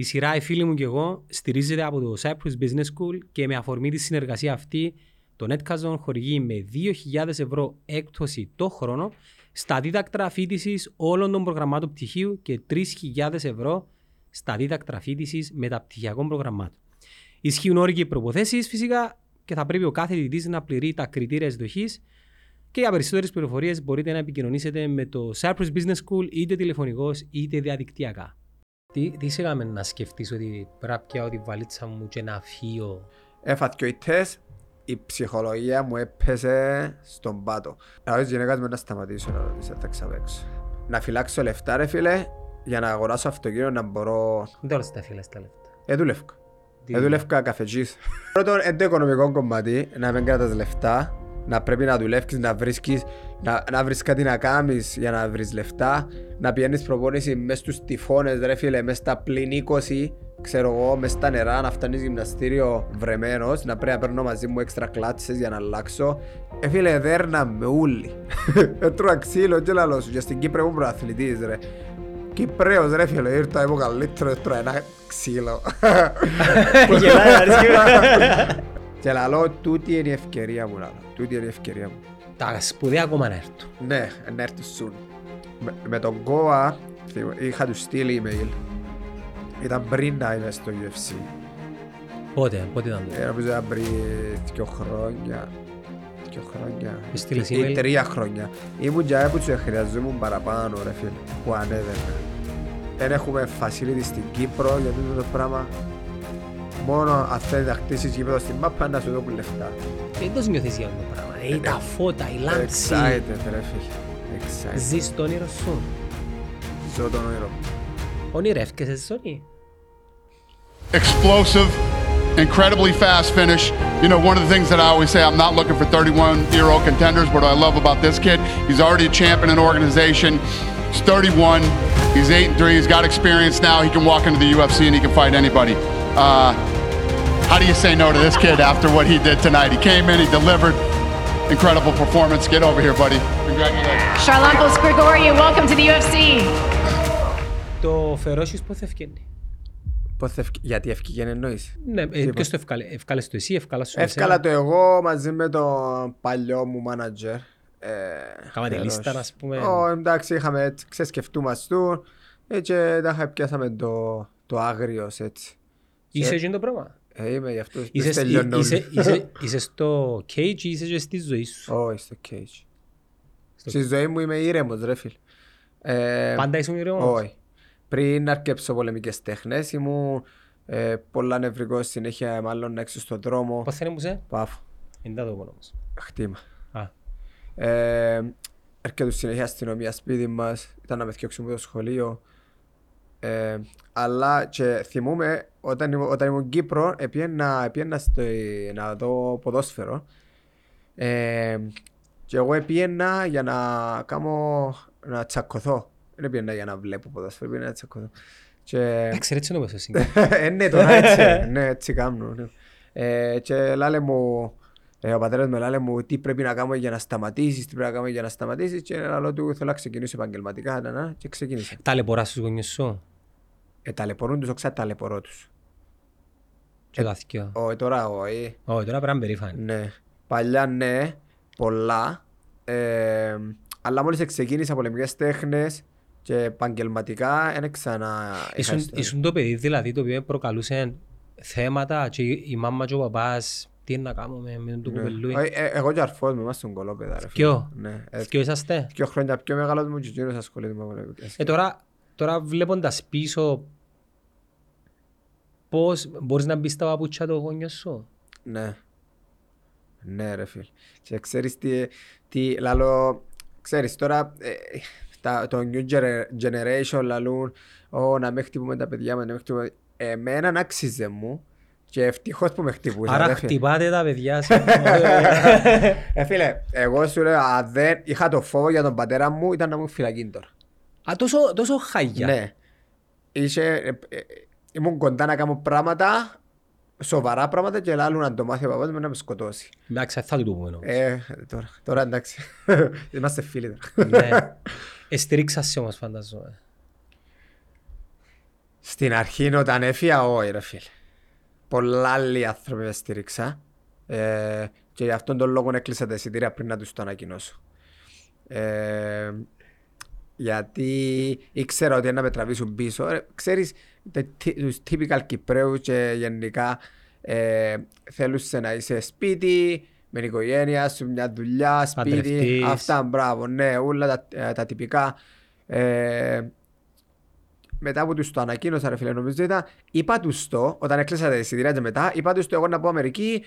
Η σειρά «Οι φίλοι μου και εγώ» στηρίζεται από το Cyprus Business School και με αφορμή τη συνεργασία αυτή το Netcazon χορηγεί με 2.000 ευρώ έκπτωση το χρόνο στα δίδακτρα φίτηση όλων των προγραμμάτων πτυχίου και 3.000 ευρώ στα δίδακτρα φίτηση μεταπτυχιακών προγραμμάτων. Ισχύουν όροι και προποθέσει φυσικά και θα πρέπει ο κάθε διδή να πληρεί τα κριτήρια εισδοχής. Και για περισσότερες πληροφορίες μπορείτε να επικοινωνήσετε με το Cyprus Business School είτε τηλεφωνικώ είτε διαδικτυακά. Τι, τι σε έκαμε να σκεφτείς ότι πρέπει να πιάω τη βαλίτσα μου και να φύγω; Έφα δυο ηττές, η ψυχολογία μου έπεσε στον πάτο. Να της γυναίκας μου να σταματήσω να ρωτήσω, θα ξαπέξω. Να φυλάξω λεφτά ρε φίλε, για να αγοράσω αυτοκίνητο να μπορώ... Δεν τώρα τα φίλες τα λεφτά. Ε, δουλεύκα. Τι- Ε, δουλεύκα καφετζής. Πρώτον, εν το οικονομικό κομμάτι, να μην κρατάς λεφτά, να πρέπει να δουλεύεις, να βρίσκεις, να, να βρεις κάτι να κάνεις για να βρεις λεφτά, να πηγαίνεις προπόνηση μες στους τυφώνες ρε φίλε, μες στα πλήν 20, ξέρω εγώ, μες στα νερά, να φτάνεις γυμναστήριο βρεμένος, να πρέπει να παίρνω μαζί μου έξτρα κλάτσες για να αλλάξω. Ε φίλε, δέρνα με ούλοι. Έτρωα ξύλο και λαλό σου, και στην Κύπρο ήμουν προαθλητής ρε. Κυπρέος ρε φίλε, ήρθα είμαι καλύτερος, έτρωα ένα ξύλο. Γελάει, αρέσκει. Και λαλό, τούτη είναι η ευκαιρία μου, λαλό. Τούτη είναι η ευκαιρία μου. Τα σπουδαία ακόμα να έρθουν. Ναι, να έρθεις soon. Με, με τον Goa θυμ- είχα τους στείλει email. Ήταν πριν να είμαι στο UFC. Πότε, πότε ήταν το. Ε, νομίζω ήταν πριν δύο χρόνια. Δύο χρόνια. Μου στείλες Ή email? τρία χρόνια. Ήμουν για που τους χρειαζόμουν παραπάνω ρε φίλε. Που ανέβαινα. Δεν έχουμε facility στην Κύπρο για τούτο το πράγμα. Μόνο αν θέλεις να χτίσεις γήπεδο στην μάπα να σου δώσουν λεφτά. Δεν το νιώθεις για αυτό το πράγμα. Ε, τα φώτα, η λάμψη. Excited ρε φίλε. Excited. Ζεις το όνειρο σου. Ζω τον όνειρο. Ονειρεύκεσαι ζωή. explosive, incredibly fast finish. You know, one of the things that I always say, I'm not looking for 31 year old contenders. What I love about this kid, he's already a champion in an organization. He's 31. He's 8 and 3. He's got experience now. He can walk into the UFC and he can fight anybody. Uh, how do you say no to this kid after what he did tonight? He came in, he delivered. Incredible performance. Get over here, buddy. Congratulations. Charlampos Grigoriou, welcome to the UFC. Το φερόσις πώς θα ευκαινεί; Πώς θα ευκ- Γιατί ευκήγε εννοείς; Ναι, ε, Τίποτα. ποιος το ευκάλε. Ευκάλες το εσύ, ευκάλες σου Εύκολα το εγώ μαζί με τον παλιό μου μάνατζερ. Ε, Κάματε τέλος. λίστα, ας πούμε. Ω, εντάξει, είχαμε έτσι, ξεσκεφτούμαστούν ε, και τα είχα πιάσαμε το, το άγριος έτσι. Είσαι εκείνο το πράγμα; Ε, είμαι γι' αυτό. Είσαι, δεν τελειώνω είσαι, όλοι. είσαι, είσαι στο cage ή είσαι και στη ζωή σου; Όχι, στο cage. Στη ζωή μου είμαι ήρεμος ρε φίλ. Ε, Πάντα ήσουν ηρεμός. Όχι. Πριν αρκέψω πολεμικές τέχνες ήμουν ε, πολλά νευρικός συνέχεια μάλλον έξω στον δρόμο. Πώς θα είναι που σε. Πάφο. Είναι τα το μόνο όμως. Χτήμα. Α, Ε, έρχεται συνέχεια αστυνομία σπίτι μας, ήταν να με θιώξουν από το σχολείο. Ε, αλλά και θυμούμαι όταν, ήμουν- όταν ήμουν Κύπρο επίαινα, επίαινα στο, να δω ποδόσφαιρο ε, και εγώ επίαινα για να κάνω να τσακωθώ δεν επίαινα για να βλέπω ποδόσφαιρο, επίαινα να τσακωθώ και... εντάξει έτσι είναι όπως εσύ. Ε, ναι, τώρα έτσι. ναι, έτσι κάνω. Ναι. Ε, και λάλε μου, ε, ο πατέρας μου λάλε μου τι πρέπει να κάνω για να σταματήσεις, τι πρέπει να κάνω για να σταματήσεις και λέω του θέλω να ξεκινήσω επαγγελματικά να, να, και ξεκίνησα. Ταλαιπωράς στους γονείς σου; Ε, ταλαιπωρούν τους, όξα ταλαιπωρώ τους. Και τα θυκιά. Όχι, τώρα όχι. Όχι, τώρα πρέπει να είναι περήφανοι. Ναι. Παλιά ναι, πολλά. Ε, αλλά μόλις ξεκίνησα πολεμικές τέχνες και επαγγελματικά δεν ξανά είχα Ήσουν, ιστορία. ήσουν το παιδί δηλαδή το οποίο προκαλούσε θέματα και η η μάμα και ο παπάς τι είναι να κάνουμε με τον Ναι. κουπελούι. Όχι, ε, Εγώ και ο αρφός μου είμαστε στον κολόπεδα. ρε φίλε. Ποιο; Ναι. Ε, Ποιο είσαστε; Δύο χρόνια πιο μεγάλος μου και εκείνος ασχολείται με πολεμικές. Ε, τώρα, τώρα βλέποντας πίσω πώς μπορείς να μπεις στα παπούτσια του γονιός σου; Ναι. Ναι ρε φίλ. Και ξέρεις τι, τι λαλό, ξέρεις τώρα ε, τα, το new gener- generation λαλούν «Ω, να με χτυπούμε τα παιδιά μας, να με χτυπούμε». Εμένα να άξιζε μου και ευτυχώς που με χτυπούσαν. Άρα ρε φίλε. χτυπάτε τα παιδιά σας. Ε, φίλε, εγώ σου λέω, αν δεν είχα το φόβο για τον πατέρα μου, ήταν να μου φυλακή τώρα. Α, τόσο, τόσο χάγια. Ναι. Είχε, ε, ε, ήμουν κοντά να κάνω πράγματα, σοβαρά πράγματα και λάλλον να το μάθει ο παπάς μου να με σκοτώσει. Εντάξει, θα του το πούμε όμως. Ε, τώρα, τώρα εντάξει. Είμαστε φίλοι τώρα. Ναι. Εστηρίξα σε όμως φανταζόμαι. Στην αρχή όταν έφυγα, όχι ρε φίλε. Πολλά άλλοι άνθρωποι με στήριξα. Ε, και γι' αυτόν τον λόγο έκλεισα τα εισιτήρια πριν να τους το ανακοινώσω. Ε, γιατί ήξερα ότι να με τραβήσουν πίσω. Ρε, ξέρεις, τε- τι- τους typical Κυπρέους και γενικά ε, θέλουν σε να είσαι σπίτι, με την οικογένεια σου, μια δουλειά, σπίτι. Παντρευτείς. Αυτά, μπράβο, ναι, όλα τα, ε, τα τυπικά. Ε, μετά που τους το ανακοίνωσα ρε φίλε νομίζω ήταν είπα τους το όταν έκλεισα τα εισιτήρια και μετά είπα τους το εγώ να πω Αμερική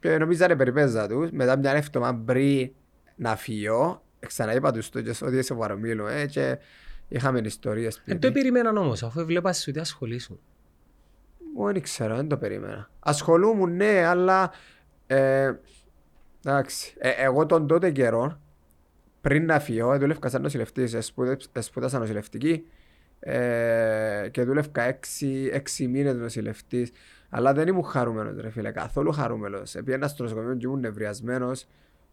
και νομίζω ρε περιπέζα τους μετά μια εύτομα πριν να φύγω ξαναείπα τους το και ότι είσαι βαρομίλο ε, και είχαμε ιστορίες Δεν το περίμεναν όμως, αφού βλέπα σου τι ασχολήσουν. Εγώ δεν ξέρω, δεν το περίμενα. Ασχολούμουν, ναι, αλλά. Ε, εντάξει. Ε, εγώ τον τότε καιρό, πριν να φύγω, δούλευκα σαν νοσηλευτής, εσπούδε- σπούδασα νοσηλευτική ε, και δούλευκα έξι, έξι μήνες νοσηλευτής. Αλλά δεν ήμουν χαρούμενος, ρε φίλε, καθόλου χαρούμενος. Πήγαινα στο νοσοκομείο και ήμουν νευριασμένος.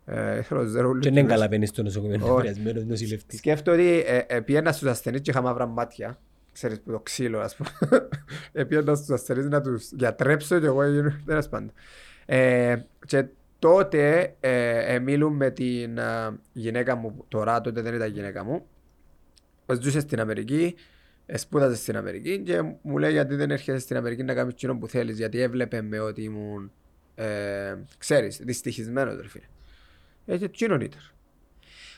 Ε, ήθελα να ζερώ όλους Και τους δεν μέσα. καλά στο νοσοκομείο, Όχι. νευριασμένος νοσηλευτής. Σκέφτομαι ότι ε, ε, πήγαινα στους ασθενείς και είχα μαύρα μάτια. Ξέρεις που το ξύλο ας πούμε. ε, πήγαινα στους ασθενείς να τους γιατρέψω και εγώ έγινα τέλος πάντων. Ε, και τότε ε, ε, μίλουν με την ε, γυναίκα μου, που τώρα τότε δεν ήταν γυναίκα μου. Ζούσε στην Αμερική, ε, σπούδαζε στην Αμερική και μου λέει γιατί δεν έρχεσαι στην Αμερική να κάνεις εκείνο που θέλεις γιατί έβλεπε με ότι ήμουν, ε, ξέρεις, δυστυχισμένος ρε φίλε. Ε, και εκείνον ήταν.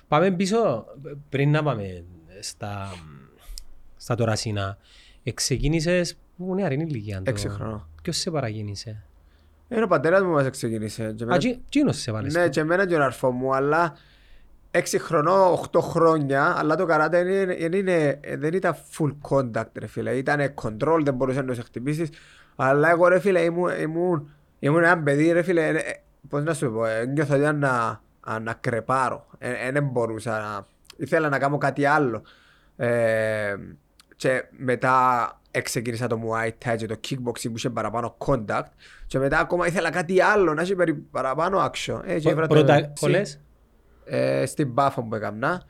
Πάμε πίσω, πριν να πάμε στα, στα τωρασίνα. Ξεκίνησες που νεαρή ηλικία. το- Έξι χρονών. Ποιος σε παραγίνησε. Είναι ο πατέρας μου μας ξεκίνησε. Και Α, εμένα- τσι- τσίνος σε βάλες. Ναι, και εμένα και ο αρφό μου, αλλά έξι χρονών, οχτώ χρόνια, αλλά το καράτε δεν, είναι, δεν είναι- δεν ήταν full contact, ρε φίλε. Ήταν control, δεν μπορούσε να σε χτυπήσεις. Αλλά εγώ, ρε φίλε, ήμουν, ήμουν, ήμουν ένα παιδί, ρε φίλε, ε, ε, πώς να σου πω, ε, νιώθω ότι να, α, να κρεπάρω. Ε, ε, δεν μπορούσα να... Ήθελα να κάνω κάτι άλλο. Ε, και μετά ξεκίνησα το Muay Thai και το kickboxing που είχε παραπάνω contact και μετά ακόμα ήθελα κάτι άλλο, να έχει περι- παραπάνω action. Ε, και έβρα το Πρώτα UFC, πολλές; Ε, στην Πάφο που έκανα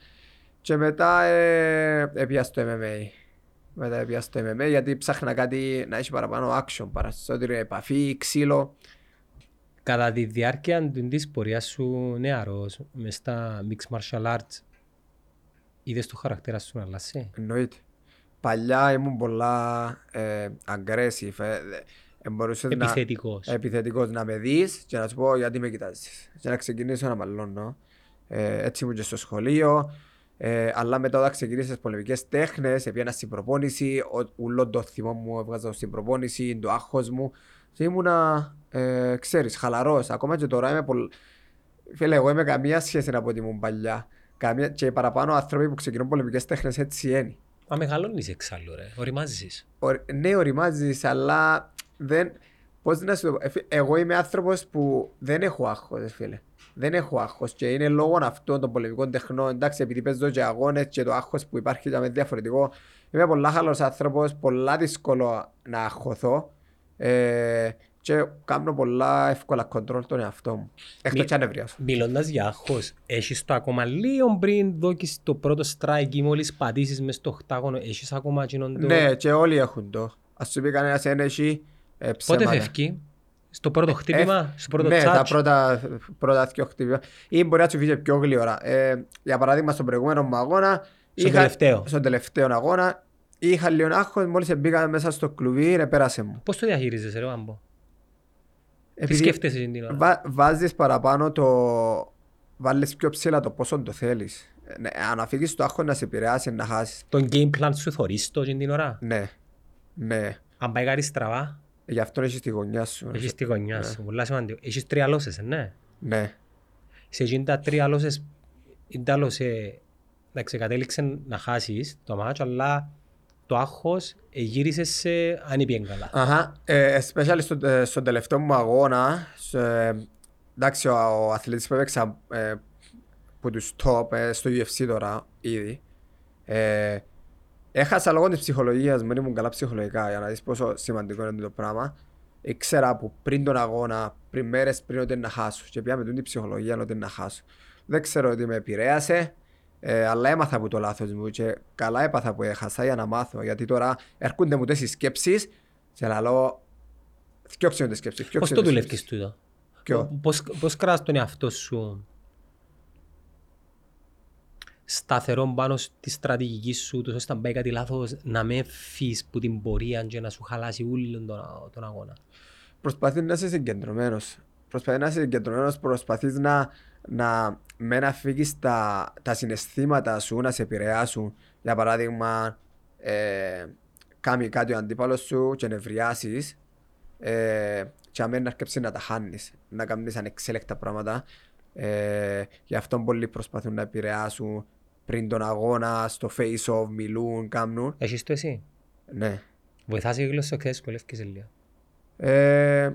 και μετά ε, έπια στο MMA. Μετά έπια στο MMA γιατί ψάχνα κάτι να έχει παραπάνω action, παρασότερη επαφή, ξύλο. Κατά τη διάρκεια του- της πορείας σου νεαρός, μες στα mixed martial arts, είδες το χαρακτήρα σου να αλλάσει. Εννοείται. Παλιά ήμουν πολλά ε, aggressive. Ε, ε, μπορούσες να- Επιθετικός. επιθετικός να με δεις και να σου πω γιατί με κοιτάζεις; και να ξεκινήσω να μαλώνω ε, έτσι ήμουν και στο σχολείο. Ε, αλλά μετά όταν ξεκινήσεις τις πολεμικές τέχνες έπιανα στην προπόνηση. Ο- ούλο το θυμό μου έβγαζα στην προπόνηση το άγχος μου. Και ήμουνα ε, ξέρεις χαλαρός. Ακόμα και τώρα είμαι πολύ φίλε εγώ είμαι καμία σχέση από ότι ήμουν παλιά. Καμία... και παραπάνω άνθρωποι που ξεκινούν πολεμικές τέχνες έτσι είναι. Μα μεγαλώνεις εξάλλου ρε, οριμάζεις. Ορ- ναι, οριμάζεις, αλλά δεν... Πώς να σου το πω, ε, φι- εγώ είμαι άνθρωπος που δεν έχω άγχος, ρε φίλε. Δεν έχω άγχος και είναι λόγω αυτών των πολεμικών τεχνών. Εντάξει, επειδή παίζω και αγώνες και το άγχος που υπάρχει ήταν διαφορετικό. Είμαι πολλά χαλός άνθρωπος, πολλά δύσκολο να αγχωθώ ε, και κάνω πολλά εύκολα κοντρόλ τον εαυτό μου. Εκτός Μη- και ανεβριάσω. Μιλώντας για άγχος, έχεις το ακόμα λίγο πριν δώκεις το πρώτο strike ή μόλις πατήσεις μες στο οκτάγωνο, έχεις ακόμα εκείνον το... Ναι, και όλοι έχουν το. Ας σου πει κανένας ένα έχει ε, Πότε ψέματα. φεύγει, στο πρώτο χτύπημα, στο πρώτο ναι, τα τσάτς. πρώτα, πρώτα δύο χτύπημα. Ή μπορεί να σου φύγει πιο γλυόρα. Ε, για παράδειγμα, στον προηγούμενο μου αγώνα. Στον τελευταίο. Στον τελευταίο αγώνα. Είχα λίγο άγχος, μόλις μπήκα μέσα στο κλουβί, ρε, πέρασε μου. Πώς το διαχειρίζεσαι ρε Άμπο. Τι Επειδή σκέφτεσαι εκείνη την ώρα; Βα, βάζεις παραπάνω το... Βάλεις πιο ψηλά το πόσο το θέλεις. Ε, Ναι, αν αφήγεις το άγχος να σε επηρεάσει, να χάσεις. Τον game plan σου θωρείς το εκείνη την ώρα; Ναι, ναι. Αν πάει κάτι στραβά, Γι' αυτό έχεις τη γωνιά σου. έχεις τη γωνιά σου. Πολλά σημαντικό. Έχεις τρία λόσες, ε, ναι. Ναι. Σε εκείνη τα τρία λόσες, ίνταλος, ε, εντάξει, κατέληξε να χάσεις το μάτσο, αλλά το άγχος ε, γύρισε σε αν είπε καλά. Αχα, ε, especially στο, ε, στον τελευταίο μου αγώνα, σε, εντάξει, ο, ο αθλητής που έπαιξα ε, που τους top ε, στο UFC τώρα ήδη, ε, έχασα λόγω της ψυχολογίας μου, δεν ήμουν καλά ψυχολογικά για να δεις πόσο σημαντικό είναι το πράγμα. Ήξερα από πριν τον αγώνα, πριν μέρες πριν ότι είναι να χάσω και πια με την ψυχολογία ότι είναι να χάσω. Δεν ξέρω ότι με επηρέασε, Ε, αλλά έμαθα από το λάθος μου και καλά έπαθα που έχασα για να μάθω. Γιατί τώρα έρχονται μου τέσσερις σκέψεις και να λέω «Θκιόξε τις σκέψεις, Πώς θκιόξε το τις δουλεύεις σκέψεις». τούτο; Ποιο; Πώς, πώς κρατάς τον εαυτό σου; Σταθερό πάνω στη στρατηγική σου, τόσο ώστε να πάει κάτι λάθος, να με φύγεις που την πορεία και να σου χαλάσει όλο τον, τον αγώνα. Προσπαθείς να είσαι συγκεντρωμένος. Προσπαθείς να είσαι συγκεντρωμένος, προσπαθείς να, να με να φύγεις τα, τα συναισθήματα σου να σε επηρεάσουν. Για παράδειγμα, ε, κάνει κάτι ο αντίπαλος σου και νευριάσεις, ε, και αμέν να αρκέψεις να τα χάνεις, να κάνεις ανεξέλεκτα πράγματα. Ε, γι' αυτό πολλοί προσπαθούν να επηρεάσουν πριν τον αγώνα, στο face-off, μιλούν, κάνουν. Έχεις το εσύ; Ναι. Βοηθάς η γλώσσα χθες, σκολεύκεσαι λίγο. Ε,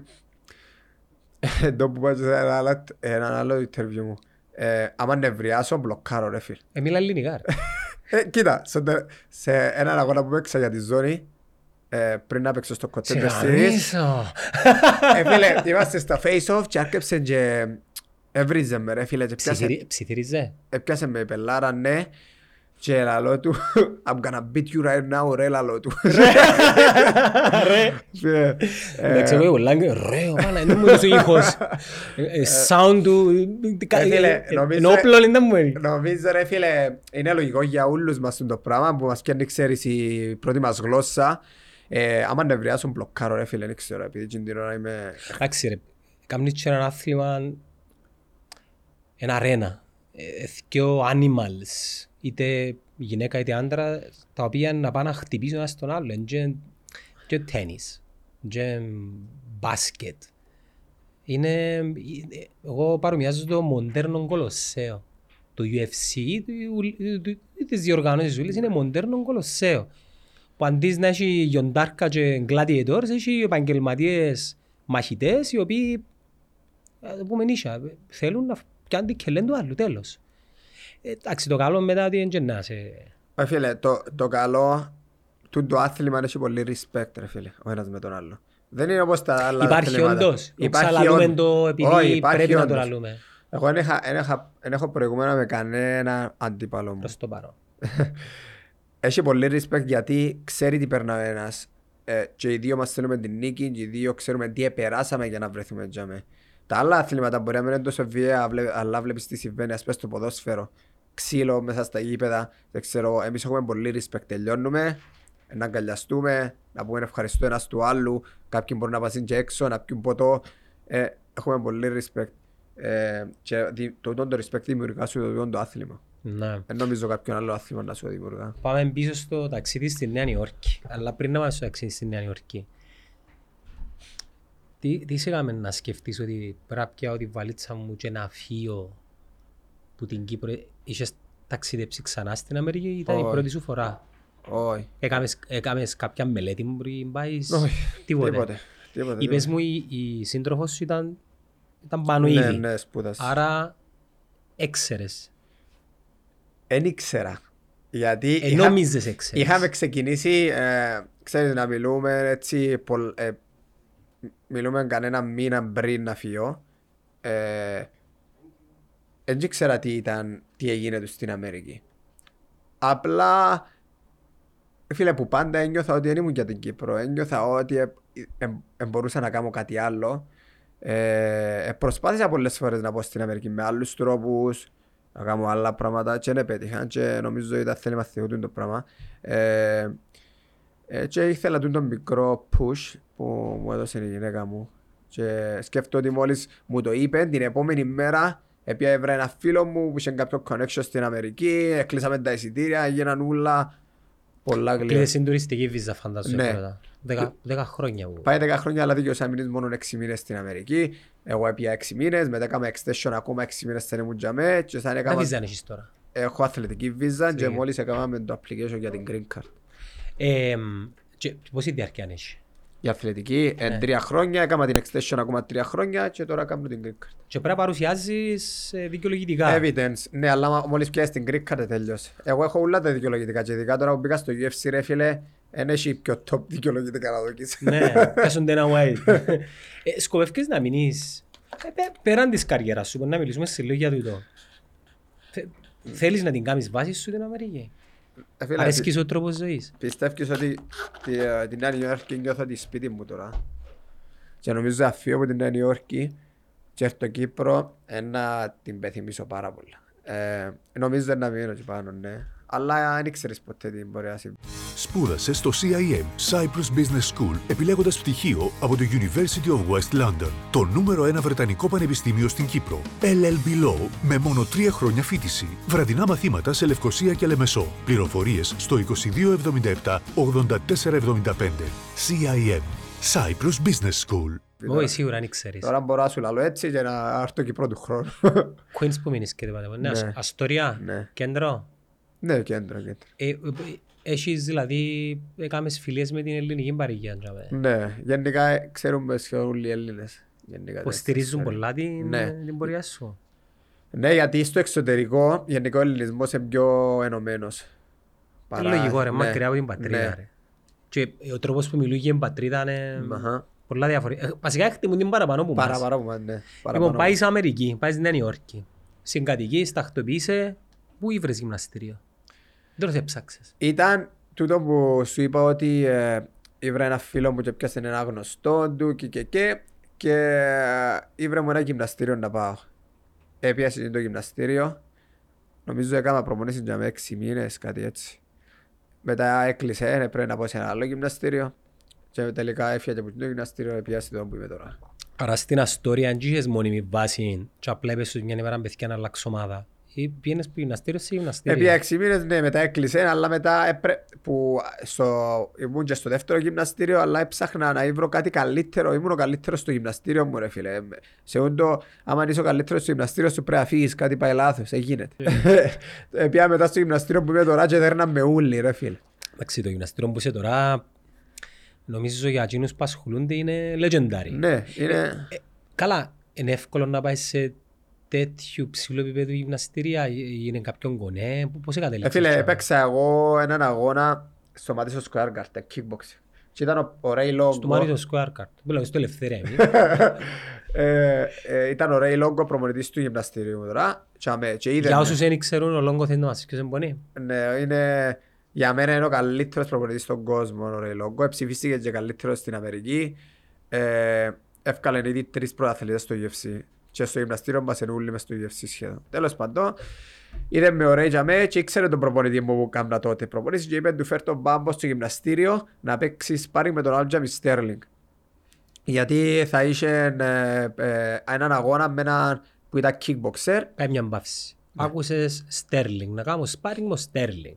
Το που πάω σε ένα άλλο, ένα άλλο interview μου. Ε, άμα νευριάσω, μπλοκάρω ρε φίλ. Ε, μιλά ελληνικά. ρε. Ε, κοίτα, σε, σε έναν αγώνα που παίξα για τη ζώνη, ε, πριν να παίξω στο Σε Contender Series, γαμίσω. ε, φίλε, είμαστε στα face-off και άρκεψε και έβριζε με ρε φίλε και πιάσε, Ψιθυρι- Ψιθυριζέ. έπιασε με η πελάρα, ναι, και λαλό του, I'm gonna beat you right now, ρε λαλό του. Ρε. Φίλε, ε, Εντάξει, εγώ πολλά και ρε, μάνα, είναι μου ο ήχος. Ε, ε, Sound του... Ε, φίλε, ε, νομίζω- Ενώ όπλο είναι μου είναι. Νομίζω ρε φίλε, είναι λογικό για όλους μας το πράγμα που μας πιάνει ξέρεις η πρώτη μας γλώσσα. Ε, άμα νευριάσουν μπλοκάρω ρε φίλε, δεν ξέρω, επειδή εκείνη την ώρα είμαι... Εντάξει ρε, κάνεις και ένα άθλημα, ένα αρένα, ε, δυο animals, είτε γυναίκα είτε άντρα, τα οποία να πάνε να χτυπήσουν ένας τον άλλο, είναι και, και τένις, και μπάσκετ. Είναι, είναι- εγώ παρομοιάζω το μοντέρνο κολοσσέο. Το UFC, του- του- του- τις διοργανώσεις όλες είναι μοντέρνο κολοσσέο. Που αντί να έχει γιοντάρκα και gladiators, έχει επαγγελματίες μαχητές οι οποίοι, ας το πούμε νύσια, θέλουν να πιάνουν και λένε του άλλου, τέλος. Ε, Εντάξει, το καλό μετά ότι είναι και να σε... Ε, φίλε, το, το καλό του το άθλημα έχει πολύ respect ρε φίλε, ο ένας με τον άλλο. Δεν είναι όπως τα άλλα Υπάρχει αθλήματα. όντως. Ξαλαλούμε όντως. το επειδή Όχι, υπάρχει πρέπει να το όντως. λαλούμε. Εγώ δεν είχα- δεν είχα- δεν έχω προηγούμενα με κανένα αντίπαλο μου. Προς το παρόν. Έχει πολύ respect γιατί ξέρει τι περνά ο ένας. Ε, και οι δύο μας θέλουμε την νίκη και οι δύο ξέρουμε τι επεράσαμε για να βρεθούμε τζάμε. Τα άλλα αθλήματα μπορεί να μην είναι τόσο βία, βλέ- αλλά βλέπεις τι συμβαίνει, ας πες στο ποδόσφαιρο. Ξύλο μέσα στα γήπεδα, δεν ξέρω, εμείς έχουμε πολύ respect, τελειώνουμε, να αγκαλιαστούμε, να πούμε ευχαριστώ ένας του άλλου, κάποιοι μπορούν να πάσουν και έξω, να πιούν ποτό. Ε, έχουμε πολύ respect. Ε, και δι- το, το, το respect δημιουργά σου το, το, το άθλημα. Ναι. Δεν νομίζω κάποιον άλλο άθλημα να σου δημιουργά. Πάμε πίσω στο ταξίδι στη Νέα Υόρκη. Αλλά πριν να πάμε στο ταξίδι στη Νέα Υόρκη, τι, τι σε έκαμε να σκεφτείς ότι πρέπει να πιάω τη βαλίτσα μου και να φύγω που την Κύπρο. Είχες ταξιδέψει ξανά στην Αμερική ή ήταν η Όχι. πρώτη σου φορά; Όχι. Έκαμες, έκαμες κάποια μελέτη μου πριν πάεις; Όχι, Τίποτε. Τίποτε. Τίποτε. Είπες τίποτε. μου η, η σύντροφος σου ήταν, ήταν πάνω Ναι, ήδη. ναι, σπούδασα. Άρα έξερες. Δεν ήξερα. Γιατί Ε, είχα- νόμιζες έξερες. είχαμε ξεκινήσει, ε, ξέρεις, να μιλούμε έτσι, πολ- ε, μιλούμε κανένα μήνα πριν να φύγω. Ε, δεν ήξερα τι ήταν, τι έγινε τους στην Αμερική. Απλά, φίλε, που πάντα ένιωθα ότι δεν ήμουν για την Κύπρο. Ένιωθα ότι ε, ε, ε, μπορούσα να κάνω κάτι άλλο. Ε, ε, προσπάθησα πολλές φορές να πω στην Αμερική με άλλους τρόπους, να κάνω άλλα πράγματα και δεν πέτυχα και νομίζω ότι ήταν θέλημα Θεού του το πράγμα. Ε, ε, και ήθελα τον μικρό push που μου έδωσε η γυναίκα μου και σκέφτομαι ότι μόλις μου το είπε την επόμενη μέρα έπια έβρα ένα φίλο μου που είχε κάποιο connection στην Αμερική, έκλεισαμε τα εισιτήρια, έγιναν όλα πολλά γλυκά. Κλείδες στην τουριστική βίζα φαντάζομαι. Ναι. πρώτα. Δέκα, δέκα χρόνια που. Πάει 10 χρόνια, αλλά δικαιώσα μείνεις μόνο 6 μήνες στην Αμερική. Εγώ έπια 6 μήνες, μετά έκανα extension ακόμα 6 μήνες στην ήμουν τζαμέ και σαν Τα έκανα... βίζα αν έχεις τώρα; Έχω αθλητική βίζα και Σίγουρα. μόλις έκανα με το application για την green card. Ε, και πόση διάρκεια αν έχει; Η αθλητική, Ναι. εν τρία χρόνια, έκανα την extension ακόμα τρία χρόνια και τώρα κάνω την green card. Και πρέπει να παρουσιάζεις ε, δικαιολογητικά. Evidence, ναι, αλλά μα- μόλις πιάσεις την green card τέλειωσε. Εγώ έχω όλα τα δικαιολογητικά και ειδικά τώρα που πήγα στο UFC ρε φίλε, δεν έχει πιο top δικαιολογητικά να δοκίσεις. ναι, κάσονται ένα white. ε, σκοπεύκες να μείνεις ε, πέ- πέραν της καριέρας σου, να μιλήσουμε σε λίγο για τούτο. Θε- Θέλεις να την κάνεις βάση σου την Αμερική; Ε, φίλε, Αρέσκεις ο τρόπος ζωής; Πιστεύεις ότι τη- ε, την Νέα Νιόρκη νιώθω ότι σπίτι μου τώρα. Και νομίζω να φύγω από την Νέα Νιόρκη και έρθω στο Κύπρο ε, να την πεθυμίσω πάρα πολλά. Ε, νομίζω να μείνω και πάνω, ναι. Αλλά δεν ξέρεις ποτέ τι μπορεί να συμβεί. Σπούδασε στο CIM Cyprus Business School επιλέγοντας πτυχίο από το University of West London, το νούμερο ένα βρετανικό πανεπιστήμιο στην Κύπρο. LLB Law με μόνο τρία χρόνια φίτηση. Βραδινά μαθήματα σε Λευκοσία και Λεμεσό. Πληροφορίες στο 2277 8475. CIM Cyprus Business School. Όχι σίγουρα αν ξέρεις. Τώρα μπορώ να σου λαλώ έτσι και να έρθω Κύπρο του χρόνου. Queens που μείνεις και τίποτα. Ναι, Ναι. Αστοριά, Ναι. κέντρο. Ναι, κέντρο, κέντρο. Ε, ε, Έχεις δηλαδή, έκαμες φιλίες με την ελληνική παροικία. τζάμε. Ναι, γενικά ε, ξέρουμε σχεδόν όλοι οι Έλληνες. Γενικά, Υποστηρίζουν δεν πολλά την, Ναι. την πορεία σου. Ναι, γιατί στο εξωτερικό γενικό ο ελληνισμός είναι πιο ενωμένος. Είναι λογικό ρε, ναι, μακριά από την πατρίδα ναι. ρε. Και ε, ο τρόπος που μιλούν για την πατρίδα είναι Αχα. πολλά διαφορετικά. Βασικά εκτιμούν την παραπάνω που μας. Παραπάνω από μας, ναι. Λοιπόν, Παραπάνω. πάει σε Αμερική, πάει στη Νέα Υόρκη. Συγκατοικείς, τακτοποιείσαι, πού ήβρες γυμναστήριο; Δεν το έψαξες. Ήταν τούτο που σου είπα ότι ε, ήβρα ένα φίλο μου και πιάσε ένα γνωστό του και και και και ε, ήβρα μου ένα γυμναστήριο να πάω. Έπιασε το γυμναστήριο. Νομίζω έκανα προπονήσεις για με έξι μήνες, κάτι έτσι. Μετά έκλεισε, ε, πρέπει να πάω σε ένα άλλο γυμναστήριο. Και τελικά έφυγε από το γυμναστήριο, έπιασε το που είμαι τώρα. Άρα στην Αστόρια, αν είχες μόνιμη βάση και απλά είπες ότι μια ημέρα παιδιά να αλλάξω ομάδα. Ή πήγαινες που γυμναστήριο σε γυμναστήριο. Επί έξι μήνες, ναι, μετά έκλεισε, αλλά μετά έπρε... που στο... ήμουν και στο δεύτερο γυμναστήριο, αλλά έψαχνα να βρω κάτι καλύτερο. Ήμουν ο καλύτερος στο γυμναστήριο μου, ρε φίλε. Σε όντω, άμα είσαι ο καλύτερος στο γυμναστήριο σου πρέπει να φύγεις, κάτι πάει λάθος, έγινε. Επία μετά στο γυμναστήριο που είμαι τώρα και δέρναμε ούλοι, ρε φίλε. Εντάξει, το γυμναστήριο που είσαι τώρα, νομίζω για εκείνους που ασχολούνται είναι legendary. Ναι, είναι... Ε, καλά, είναι εύκολο να πάεις σε τέτοιου ψηλού επίπεδου γυμναστήρια ή είναι κάποιον κονέ, πού- πώς Ε, εγκατέλειξες. φίλε, τώρα; έπαιξα εγώ έναν αγώνα στο Madison Square Garden, kickboxing. Και ήταν ο, ο Ray Longo. Στο Μάριτο Square Card. Που λέω, στο Ελευθερία. εμείς. ε, ε, ήταν ο Ray Longo προμονητής του γυμναστήριου μου τώρα. Και, αμέ- και είδε Για με. όσους δεν ξέρουν, ο Λόγκο θέλει να μας ποιος εμπονεί. Ναι, είναι, για μένα είναι ο καλύτερος προπονητής στον κόσμο ο Ray Longo. Εψηφίστηκε και καλύτερος στην Αμερική. Ε, εύκαλε ήδη τρεις πρωταθλητές στο UFC. Και στο γυμναστήριο μας είναι όλοι μες στο UFC σχεδόν. Τέλος πάντων, είδε με ο Ray για μέ και ήξερε τον προπονητή μου που κάμνα τότε προπονήσεις και είπε του φέρ τον Μπάμπο στο γυμναστήριο να παίξει σπάρινγκ με τον Άλτζαμι Στέρλινγκ. Γιατί θα είχε ε, ε, έναν αγώνα με έναν που ήταν kickboxer Πάει μια μπαύση. Άκουσες Sterling, να κάνω sparring με ο Sterling.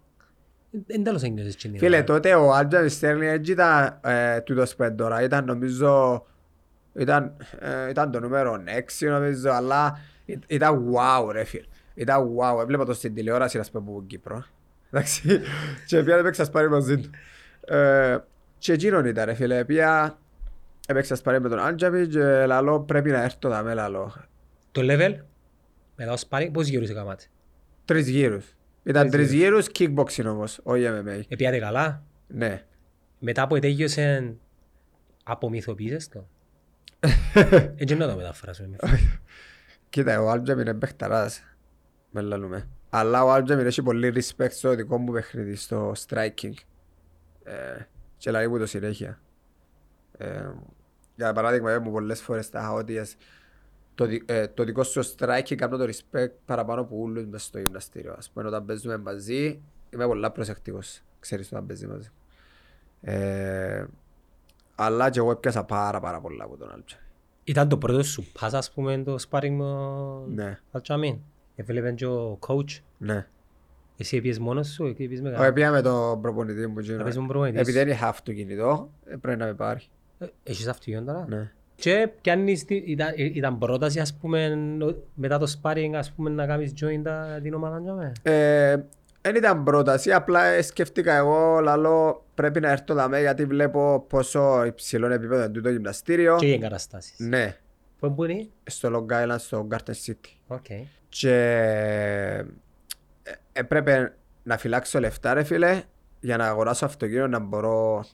Εν τέλος ένιωσες την Φίλε, ώρα. τότε ο Aljamain Sterling έτσι ήταν ε, τούτος που είναι τώρα. Ήταν νομίζω, ήταν, ε, ήταν το νούμερο 6 νομίζω, αλλά ή- ήταν wow ρε φίλε. Ήταν wow. Έβλεπα το στην τηλεόραση να πούμε από Κύπρο. Εντάξει. και πια έπαιξα sparring μαζί του. Ε, και εκείνον ήταν ρε φίλε. Πια έπαιξα sparring με τον Aljamain και λαλώ πρέπει να έρθω τα με λαλώ. Το level, μετά ο sparring, πώς γύρους έκαματε. Τρεις γύρους. Ήταν Τρεις τρεις γύρους kickboxing όμως, όχι MMA. Επήατε καλά. Ναι. Μετά που ετέλειωσε, απομυθοποίησες το. Έτσι να το μεταφράσουμε. Κοίτα, ο Aljamain είναι παιχταράς. Με λαλούμε. Αλλά ο Aljamain έχει πολύ respect στο δικό μου παιχνίδι, στο striking. Ε, και λέει μου το συνέχεια. Ε, για παράδειγμα, είπα μου πολλές φορές τα χαότιες το, δι- ε, το δικό σου striking κάνω το respect παραπάνω από όλους μες στο γυμναστήριο. Ας πούμε, όταν παίζουμε μαζί, είμαι πολλά προσεκτικός. Ξέρεις όταν παίζει μαζί. Ε, αλλά και εγώ έπιασα πάρα πάρα πολλά από τον Άλτζαμιν. Ήταν το πρώτο σου πας, ας πούμε, το sparring με ο Ναι, Αλτσαμίν. Έβλεπε και ο coach. ναι. Εσύ έπιες μόνος σου, εκεί έπιες με Όχι, κανένα. πήγα με τον προπονητή μου. Να πεις με τον προπονητής σου. Επειδή δεν είχα αυτοκίνητο, ε, πρέπει να με πάρει. Ε, Έχεις αυτοκίνητο τώρα; Ναι. Και πιάνεις, τη- ήταν, ε, ήταν πρόταση ας πούμε ο- μετά το sparring ας πούμε να κάνεις join τα, την ομάδα τζιαμέ. Ε, Δεν ήταν πρόταση, απλά ε, σκέφτηκα εγώ, λαλώ, πρέπει να έρθω δαμέ γιατί βλέπω πόσο υψηλό επίπεδο είναι τούτο γυμναστήριο. Και οι εγκαταστάσεις. Ναι, Πού πού είναι; στο Long Island, στο Garden City. Οκ. Και ε, έπρεπε να φυλάξω λεφτά ρε φίλε, για να αγοράσω αυτοκίνητο να μπορώ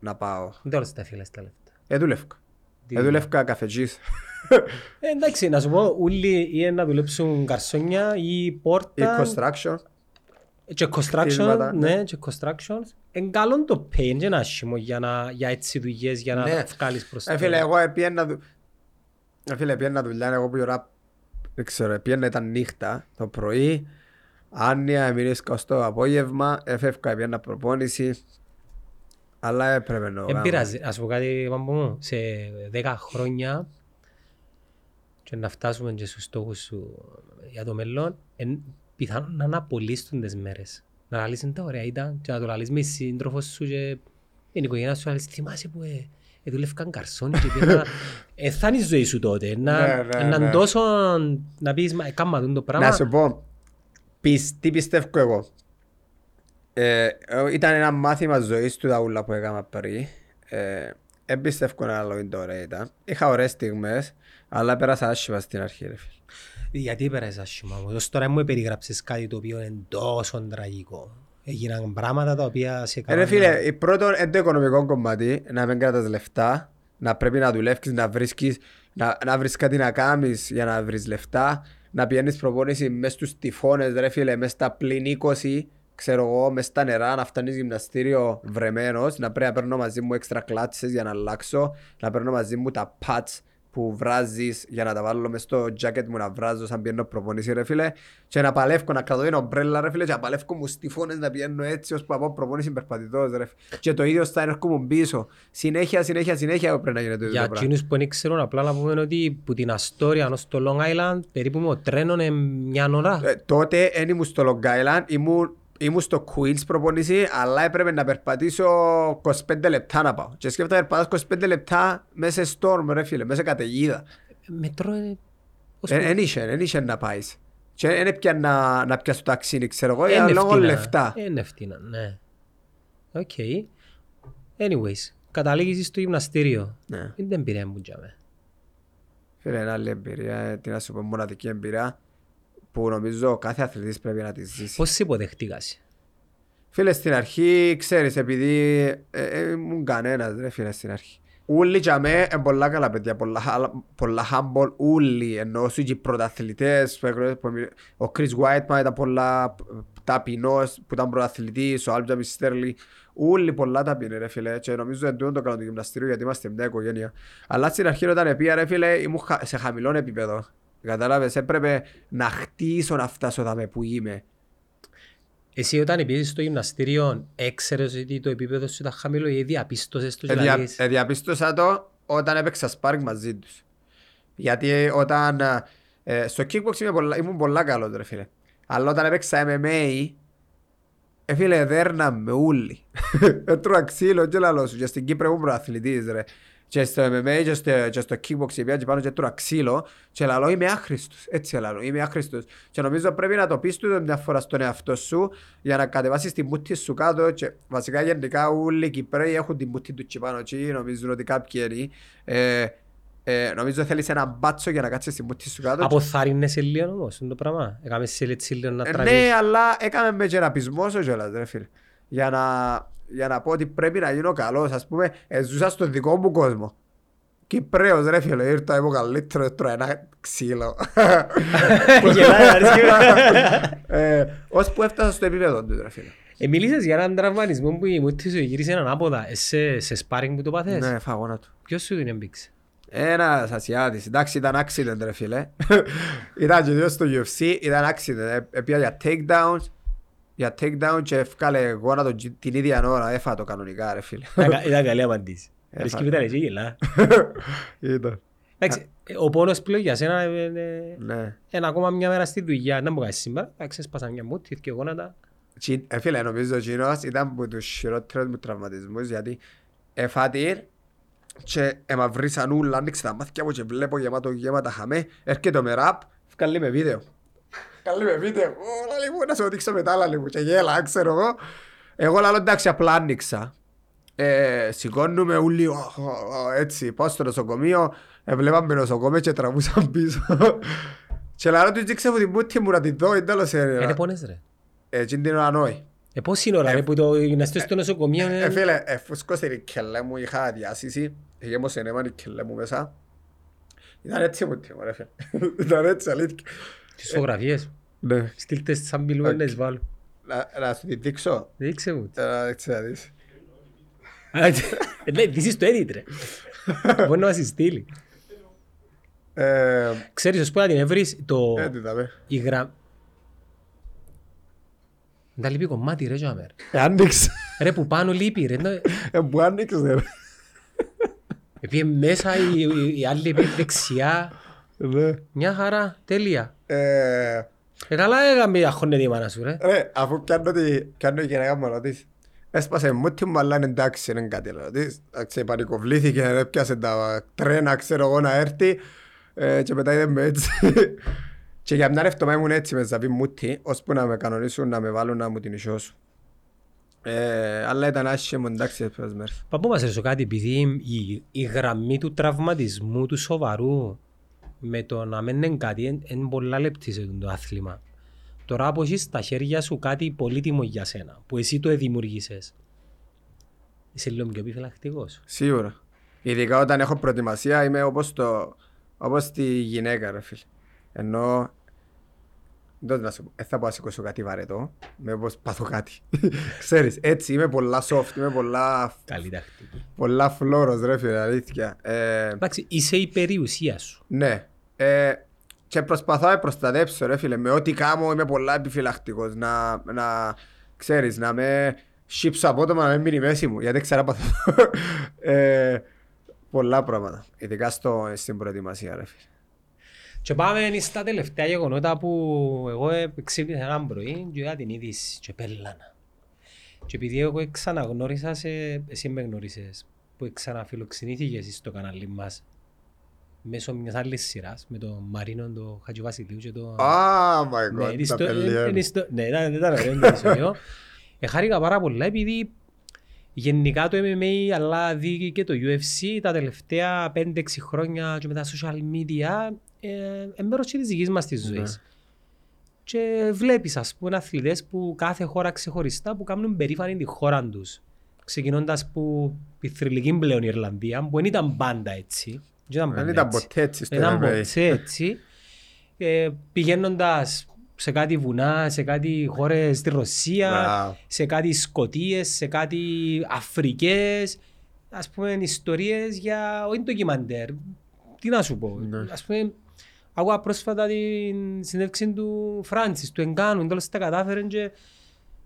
να πάω. Δεν όλες τα φίλες τα λεφτά. Ε, δούλευκα. Ε, δουλεύκα καφετζής. Ε, εντάξει, να σου πω, όλοι είναι να δουλέψουν καρσόνια ή Ή πόρτα construction. Και construction, Κτίσματα, ναι. ναι, και constructions. Εν καλό το pay, είναι ένα άσχημο για, να, για έτσι δουλειές, για να Ναι. βγάλεις προς Ε, φίλε, εγώ επίεννα δου... Ε, φίλε, επίεννα δουλειά, εγώ που η ώρα, δεν ξέρω, επίεννα ήταν νύχτα, το πρωί, άνοια, εμεινήσκα ως το απόγευμα, έφευκα, επίεννα προπόνηση, αλλά έπρεπε να το Δεν κάνω. πειράζει, ας πω κάτι πάμπο μου, σε 10 χρόνια και να φτάσουμε και στους στόχους σου για το μέλλον, εν, πιθανόν να αναπολύσουν τις μέρες. Να λαλείς τα ωραία ήταν και να το λαλείς με σύντροφος σου και την οικογένεια σου, να λαλείς θυμάσαι που ε, ε, δουλεύκαν καρσόν και πήγα... Ε, θα είναι η ζωή σου τότε, να, Ναι, ναι, να ναι. τόσο να πεις, μα έκαμα τον το πράγμα. Να σου πω, πις, τι πιστεύω εγώ. Ε, ε, ήταν ένα μάθημα ζωής του τα ούλα που έκανα πριν. Ε, δεν πιστεύω να άλλο είναι το ωραία ήταν. Είχα ωραίες στιγμές, αλλά πέρασα άσχημα στην αρχή. Ρε. Φίλε. Γιατί πέρασες άσχημα μου, ως τώρα μου περιγράψεις κάτι το οποίο είναι τόσο τραγικό. Έγιναν πράγματα τα οποία σε Ε, έκαναν... ρε φίλε, η πρώτο είναι το οικονομικό κομμάτι, να μην κρατάς λεφτά, να πρέπει να δουλεύεις, να βρίσκεις, να, να βρεις κάτι να κάνεις για να βρεις λεφτά, να πηγαίνεις προπόνηση μες στους τυφώνες, ρε φίλε, μες στα πλήν 20, ξέρω εγώ, μες στα νερά, να φτάνεις γυμναστήριο βρεμένος, να πρέπει να παίρνω μαζί μου έξτρα κλάτσες για να αλλάξω, να παίρνω μαζί μου τα pads που βράζεις για να τα βάλω μες στο jacket μου να βράζω σαν πιένω προπονήσει ρε φίλε και να παλεύω, να κρατώ την ομπρέλα ρε φίλε και να παλεύω μου στιφώνες να πιένω έτσι ώσπου από προπονήσει περπατητός ρε φίλε. και το ίδιο στα έρχομαι πίσω συνέχεια, συνέχεια, συνέχεια πρέπει να γίνεται το Για ίδιο πράγμα εκείνους που δεν ξέρουν, απλά να πούμε ότι που την Αστόρια ως το Long Island περίπου με το τρένο είναι μια ώρα. Ε, τότε δεν ήμουν στο Long Island, ήμουν, ήμουν στο Queens προπονήσει, αλλά έπρεπε να περπατήσω 25 λεπτά να πάω. Και σκέφτομαι να περπατάς 25 λεπτά μέσα σε storm ρε φίλε, μέσα σε καταιγίδα. Μετρό είναι... ως Ε, που- Εν είχε, εν είχε να πάεις. Και δεν έπια να, να πιάσεις το ταξίνι, ξέρω εγώ, είναι για λόγω ευθύνα. λεφτά. Είναι ευθύνα, ναι. Οκ. Anyways, καταλήγεις στο γυμναστήριο. Ναι. Είναι την εμπειρία μου τζάμε. Φίλε, είναι άλλη εμπειρία, ε, τι να σου πω, μοναδική εμπειρία που νομίζω κάθε αθλητής πρέπει να τη ζήσει. Πώς σε υποδεχτήκας. Φίλε, στην αρχή, ξέρεις, επειδή ε, ε, ήμουν κανένας, ρε φίλε, στην αρχή. Ούλοι για μέ, είναι πολλά καλά παιδιά, πολλά, χα- πολλά humble, ούλοι, ενώ σου και οι πρωταθλητές, που έγραψε- που εμι- ο Chris Whiteman ήταν πολλά ταπεινός, που ήταν πρωταθλητής, ο Άλμπτζαμι Στέρλι, ούλοι πολλά ταπεινοί ρε φίλε, και νομίζω ότι τούτο το κάνω το γυμναστήριο γιατί είμαστε μια οικογένεια. Αλλά στην αρχή όταν πήγα ρε φίλε, ήμουν χα- σε χαμηλό επίπεδο. Κατάλαβες, έπρεπε να χτίσω να φτάσω δάμε που είμαι. Εσύ όταν πήγες στο γυμναστήριο έξερες ότι το επίπεδο σου ήταν χαμηλό ή διαπίστωσες το και Εδια, λαλείς, εδιαπίστωσα το όταν έπαιξα σπάρκ μαζί τους. Γιατί όταν ε, στο kickbox είμαι πολλά, ήμουν πολλά καλός ρε φίλε. Αλλά όταν έπαιξα MMA, ε, φίλε, δέρνα με ούλοι. Έτρωα ξύλο και λαλό σου. Και στην Κύπρο ήμουν προαθλητής ρε. Και στο MMA και στο, και στο kickbox πήγα και πάνω και έτρωα ξύλο και λαλό είμαι άχρηστος. Έτσι λαλό, είμαι άχρηστος. Και νομίζω πρέπει να το πεις του μια φορά στον εαυτό σου για να κατεβάσεις την μούτη σου κάτω και βασικά γενικά όλοι οι Κυπρέοι έχουν την μούτη τους εκεί πάνω εκεί, νομίζουν ότι κάποιοι είναι. Ε, ε, νομίζω θέλεις ένα μπάτσο για να κάτσεις την μούτη σου κάτω. Αποθάρρυνεσαι λίγο όμως είναι το πράγμα. Έκαμε σε έτσι λίγο να Ε, τραβείς. ναι, αλλά έκαμε με και ένα πεισμόσο κιόλας, ρε φίλε. Για να, για να πω ότι πρέπει να γίνω καλός. Ας πούμε, ε, ζούσα στον δικό μου κόσμο. Κυπρέος ρε φίλε, ήρθα είμαι ο καλύτερος, τρώω ένα ξύλο. Γελάει, αρέσκει. ε, ως που έφτασα στο επίπεδο του ρε φίλε. Ε, μίλησες για έναν τραυματισμό που η μούτη σου γύρισε ανάποδα. Ε, σε, σε σπάρινγκ που το πάθες; Ναι, φαγόνα του. Ποιος σου την έμπηξε; Ένας Ασιάτης, εντάξει ήταν accident ρε φίλε. ήταν και δύο στο UFC, ήταν accident. Ε, Επία για takedowns, για takedown και έφκαλε γόνατο την ίδια ώρα, έφα το κανονικά ρε φίλε. Ήταν- Ήταν καλή απαντήση. Ε, Αρέσκει φα- που ήταν έτσι γελά. Ήταν. Εντάξει, ε, ο πόνος πλέον για σένα ε, ε, Ναι. είναι ακόμα μια μέρα στη δουλειά. Δεν μου κάνεις σήμερα. Εντάξει, σπάσα μια μούτη, και γόνατα. Τσι- Ε, φίλε, νομίζω ο Τζίνος ήταν από τους χειρότερους μου τραυματισμούς γιατί εφάτηρ και εμαυρίσαν ούλα, άνοιξε τα μάτια μου και βλέπω γεμάτο γέματα χαμέ, έρχεται με ραπ, βγάλει με βίντεο. Βγάλει με βίντεο, «Ω, λάλη μου, να σου δείξω μετά, λάλη μου, και γέλα, ξέρω εγώ. Εγώ λαλό εντάξει, απλά άνοιξα. Ε, σηκώνουμε όλοι, «Ω, ω, ω», έτσι, πάω στο νοσοκομείο, ε, βλέπαμε νοσοκομείο και τραβούσαν πίσω. Και λαλό τους δείξε μου την πούτη μου να την δω, είναι τέλος Ε, ε, δεν πόνες ρε. εκείνη την ώρα νόη. Ε, πώς είναι ώρα ρε που το γυμναστή στο νοσοκομείο Ε, είναι... φίλε, εφούσκωσε η κελέ μου, είχα διάσηση Είχε μου σενέμα νικελέ μου μέσα. Ήταν έτσι μου τίμο ρε φίλε. Ήταν έτσι αλήθεια. Τις φωτογραφίες. Ναι. Στείλτε τις σαν μιλούμε να τις βάλω. Να, να σου τη δείξω. Δείξε μου. Τώρα έτσι να δεις. Ε, Ναι, this is το edit ρε. Μπορεί να μας τη στείλει. Ε, Ξέρεις, ως που να την έβρεις, το... ε, τι θα πει. η γρα... Δεν τα λείπει κομμάτι ρε τζάμε. Ε, Άνοιξε. Ρε που πάνω λείπει ρε. Ναι. Ε, που άνοιξε ρε. Επίε μέσα η, η, η άλλη επί δεξιά. Ναι. Μια χαρά, τέλεια. Ε, Ε, καλά έκαμε αχώνεται η μάνα σου ρε. Ρε, αφού πιάνω τη- πιάνω η γυναίκα μου ρωτής. Έσπασε μούτι μου, αλλά είναι εντάξει, είναι κάτι άλλο. Ρωτής, εντάξει, πανικοβλήθηκε, έπιασε τα τρένα, ξέρω εγώ, να έρθει ε, και μετά είδε με έτσι. και για μια ρευτομά ήμουν έτσι με ζαβή μούτι, ώσπου να με κανονίσουν, να με βάλουν να μου την ισιώσουν. Ε, αλλά ήταν άσχημο, εντάξει, έπαιζε μέρες. Παππού μας ρωτήσω κάτι, επειδή η, η γραμμή του τραυματισμού του σοβαρού με το να μην είναι κάτι είναι είναι πολλά λεπτή σε το άθλημα. Τώρα από έχεις στα χέρια σου κάτι πολύτιμο για σένα, που εσύ το δημιουργήσες. Είσαι λίγο πιο επιφυλακτικός. Σίγουρα. Ειδικά όταν έχω προετοιμασία είμαι όπως, το, όπως τη γυναίκα ρε φίλε. Ενώ δεν να σου πω, δεν θα πω να σηκώσω κάτι βαρετό, με όπως πάθω κάτι. Ξέρεις, έτσι είμαι πολλά soft, είμαι πολλά, Καλή τακτική. πολλά φλόρος ρε φίλε, αλήθεια. Ε, Εντάξει, είσαι η περιουσία σου. ναι. Ε, και προσπαθώ να προστατέψω ρε φίλε, με ό,τι κάνω είμαι πολλά επιφυλακτικός, να, να ξέρεις, να με σύψω απότομα να μην μείνει η μέση μου, γιατί ξέρω πάθω. ε, πολλά πράγματα, ειδικά στο, στην προετοιμασία ρε φίλε. Και πάμε στα τελευταία γεγονότα που εγώ ε, ξύπνησα έναν πρωί και είδα την είδηση και πέλανα. Και επειδή εγώ ξαναγνώρισα σε, εσύ με γνώρισες, που ξαναφιλοξενήθηκες στο κανάλι μας μέσω μιας άλλης σειράς με τον Μαρίνο, τον Χατζηβασιλείου και τον... Ah my Ναι, god, είναι τα στο- παιδιά. είναι στο- Ναι, ήταν ήταν ωραίο το επεισόδιο. Ε, Χάρηκα πάρα πολλά επειδή γενικά το MMA αλλά δει και το UFC τα τελευταία 5-6 χρόνια και με τα social media ε, ε, μέρος και της δικής μας της ζωής. Και βλέπεις ας πούμε αθλητές που κάθε χώρα ξεχωριστά που κάνουν περήφανη τη χώρα τους. Ξεκινώντας που η θρηλυκή πλέον Ιρλανδία που δεν ήταν πάντα έτσι. Δεν Δεν ήταν ποτέ έτσι στο ήταν MMA. ποτέ έτσι. Ε, πηγαίνοντας σε κάτι βουνά, σε κάτι χώρες στη Ρωσία, Μπράβο. σε κάτι Σκοτίες, σε κάτι Αφρικές, ας πούμε ιστορίες για, όχι ντοκιμαντέρ, τι να σου πω, Ναι. ας πούμε, άκουγα πρόσφατα την συνέντευξη του Φράνσις, του Εγκάνου, τέλος τα κατάφερε και,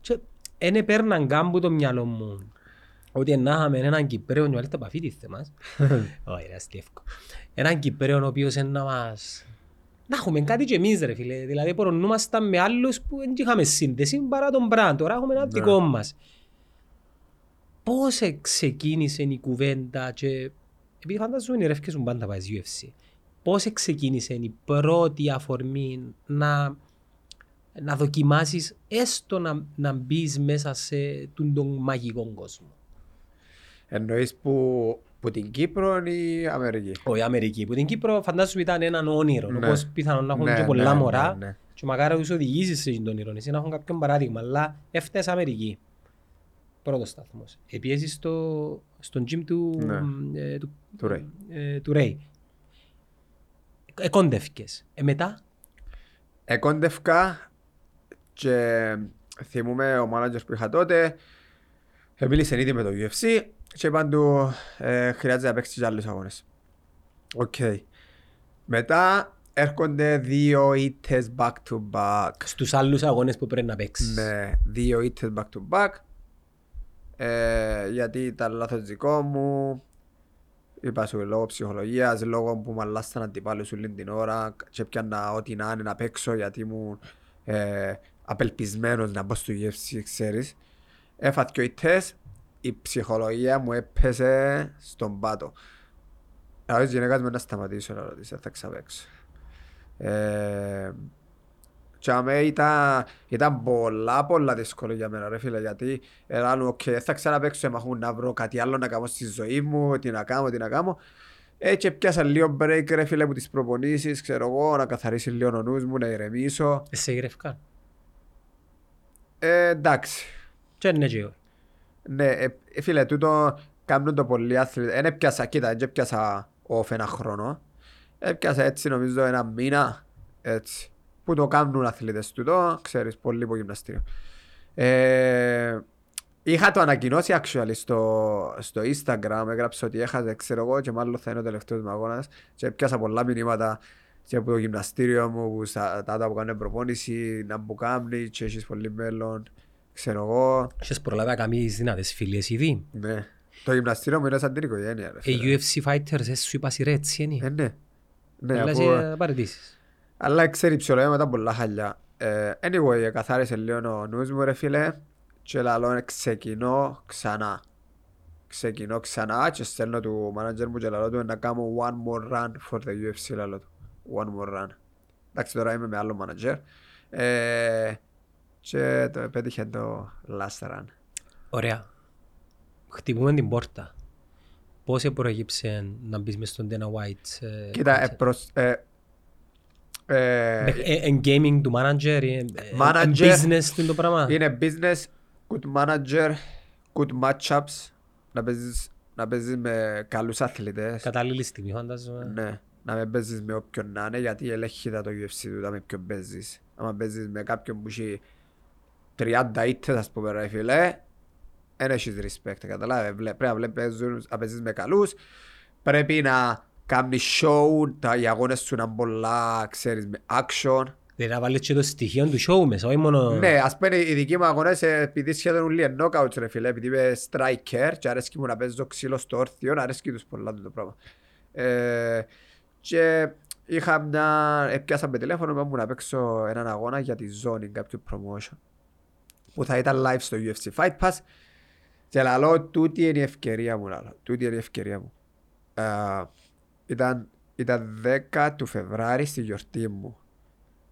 και δεν έπαιρναν καν που το μυαλό μου. Ότι να είχαμε έναν Κυπρέο, και μάλιστα επαφή τίθε μας. Όχι, ρε, αστιεύκο. Έναν Κυπρέο ο οποίος είναι να μας... Να έχουμε κάτι και εμείς ρε φίλε. Δηλαδή προνούμασταν με άλλους που δεν είχαμε σύνδεση παρά τον Μπραν. Τώρα έχουμε ένα δικό μας. Πώς ε, ξεκίνησε η κουβέντα και... Επειδή φανταζούν οι ρεύκες μου πάντα πάει στο UFC. Πώς ε, ξεκίνησε η πρώτη αφορμή να, να δοκιμάσεις έστω να, να μπεις μέσα σε τον, τον μαγικό κόσμο; Εννοείς που, που την Κύπρο ή Αμερική; Όχι Αμερική. Που την Κύπρο φαντάζομαι ήταν έναν όνειρο. Ναι. Όπως πιθανόν να έχουν Ναι, και πολλά ναι, μωρά. ναι, ναι. Και μακάρι να τους οδηγήσεις σε τον όνειρο. Εσύ να έχουν κάποιον παράδειγμα. Αλλά έφτασε Αμερική. Πρώτος σταθμός. Επιέσεις στο, στον gym του, Ναι. ε, του, Του Ray. ε, του Ray. Εκόντευκες. Ε, μετά, Εκόντευκα και θυμούμαι ο μάνατζερς που είχα τότε μίλησε ήδη με το UFC και είπαν του ε, χρειάζεται να παίξεις και άλλους αγώνες. Οκ. Μετά έρχονται δύο ήττες back to back. στους άλλους αγώνες που πρέπει να παίξεις. Ναι, δύο ήττες back to back. Ε, γιατί ήταν λάθος δικό μου. Είπα σου λόγω ψυχολογίας, λόγω που με αλλάσσαν αντιπάλους όλη την ώρα και έπιανα ό,τι να είναι να παίξω γιατί ήμουν ε, απελπισμένος να μπω στο UFC, ξέρεις. Έφαα δυο ήττες, η ψυχολογία μου έπεσε στον πάτο. Ελάλεν η γυναίκα μου να σταματήσω να ρωτήσω, θα ξαναπαίξω. Ε, και αμέ ήταν, ήταν πολλά πολλά δύσκολο για μένα ρε φίλε γιατί έλεγαν οκ θα ξαναπαίξω μα έχουν να βρω κάτι άλλο να κάνω στη ζωή μου τι να κάνω, τι να κάνω έτσι πιάσα λίγο break ρε φίλε από τις προπονήσεις ξέρω εγώ να καθαρίσει λίγο ο νους μου να ηρεμήσω Ε, Σε γυρευκά. ε, εντάξει Και ναι και όχι. ναι ε, ε, φίλε τούτο κάνουν το πολλοί άθλητες. Εν έπιασα, κοίτα, δεν έπιασα off ένα χρόνο. Έπιασα έτσι νομίζω ένα μήνα, έτσι. Που το κάνουν αθλητές του το, ξέρεις, πολύ από γυμναστήριο. Ε, είχα το ανακοινώσει actually στο, στο Instagram, έγραψα ότι έχασε, ξέρω εγώ, και μάλλον θα είναι ο τελευταίος μου αγώνας και έπιασα πολλά μηνύματα και από το γυμναστήριο μου, που στα τα άτομα που κάνουν προπόνηση, να μου κάνει και έχεις πολύ μέλλον, ξέρω εγώ. Είχες προλάβει να κάνεις δυνατές φιλίες ήδη; Ναι. Το γυμναστήριο μου είναι σαν την οικογένεια. ρε Οι φίλε. UFC fighters ε, σου είπα σειρά έτσι είναι. Ε, ναι. Ναι, Αλλά αφού- σε παραιτήσεις. Αλλά ξέρει ψηλό μετά πολλά χαλιά. Ε, anyway, καθάρισε λίγο ο νους μου ρε φίλε και λαλό ξεκινώ ξανά. Ξεκινώ ξανά και στέλνω του manager μου και λαλό του να κάνω one more run for the UFC λαλό του. One more run. Εντάξει τώρα είμαι με άλλο manager. Ε, και το πέτυχε το last run. Ωραία. Χτυπούμε την πόρτα. Πώς προέγυψε να μπεις μες στον Dana White. ε, Κοίτα, ε, concept? προς, ε, ε, Ε, ε, εν gaming του manager, ε, ε, Manager. εν business του το πράγμα. Είναι business, good manager, good matchups. Να παίζεις, να παίζεις με καλούς αθλητές. Κατάλληλη στιγμή φαντάζομαι. Ναι, να με παίζεις με όποιον να είναι, γιατί ελέγχει τα το UFC του, τα με ποιον παίζεις. Άμα παίζεις με κάποιον που έχει 30 ήττες, ας πούμε, ρε φίλε, δεν έχεις respect, καταλάβε. Βλέ- Πρέπει να βλέ- παίζουν- να παίζεις με καλούς, πρέπει να κάνεις show, τα οι αγώνες σου να είναι πολλά, ξέρεις, με action. Δηλαδή να βάλεις και το στοιχείο του show μέσα, όχι μόνο... Ναι, ας πούμε οι δικοί μου αγώνες ε, επειδή σχεδόν ούλοι είναι knockouts ρε φίλε, επειδή είμαι striker και αρέσκει μου να παίζω ξύλο στο όρθιο, αρέσκει τους πολλά το πράγμα. Ε, και είχα μια, έπιασα με τηλέφωνο με μου να παίξω έναν αγώνα για τη ζώνη, κάποιο promotion που θα ήταν live στο UFC Fight Pass και λαλώ τούτη είναι η ευκαιρία μου, λαλώ, τούτη είναι η ευκαιρία μου. Ε, ήταν, ήταν 10 του Φεβράρι στη γιορτή μου.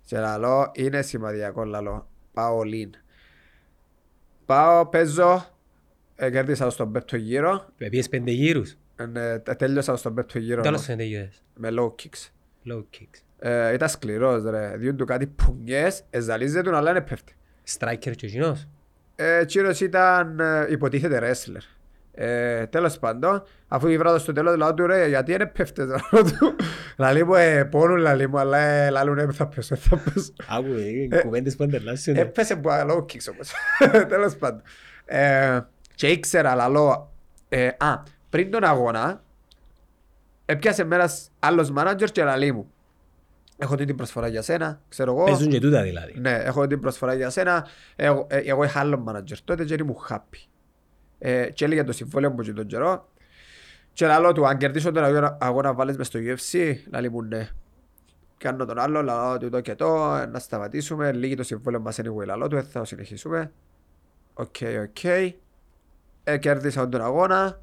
Και λαλό, είναι σημαντικό λαλό. Πάω all in. Πάω, παίζω, ε, κέρδισα στον πέπτο γύρο, Πήγες πέντε γύρους; ε, ναι, τε- τέλειωσα στον πέπτο γύρο Τέλος πέντε γύρες. με low kicks. Low kicks. Ε, ήταν σκληρός ρε, διούν του κάτι πουνιές, εζαλίζεται του αλλά δεν πέφτει. Striker και ο κοινός. Ε, Τσίρος ήταν ε, υποτίθεται wrestler. Ε, τέλος πάντων, αφού η βράδυ στο τέλος λαό του ρε, γιατί δεν πέφτες λαό του. Λαλή μου, ε, πόνουν λαλή μου, αλλά ε, λαλούν ε, θα πέσω, θα πέσω. Άκου, ε, κουβέντες που αντελάσσουν. Έπεσε που low kicks όμως. Τέλος πάντων. Ε, και ήξερα, λαλό, ε, α, πριν τον αγώνα, έπιασε μέρας άλλος manager και λαλή μου. Έχω την προσφορά για σένα, ξέρω εγώ. Παίζουν και τούτα δηλαδή. Ναι, έχω την προσφορά για σένα. Εγώ, ε, εγώ είχα άλλο manager τότε και ήμουν happy. Ε, και έληγε το συμβόλαιο μου και τον καιρό. Και λαλώ του, αν κερδίσω τον αγώνα, εννά με βάλεις μες στο UFC, λαλεί μου ναι. Κάνω τον άλλο, λαλώ του το και το, να σταματήσουμε, λήγει το συμβόλαιο μας anyway, λαλώ του, ε, θα συνεχίσουμε. Οκ, οκ. Ε, κέρδισα τον αγώνα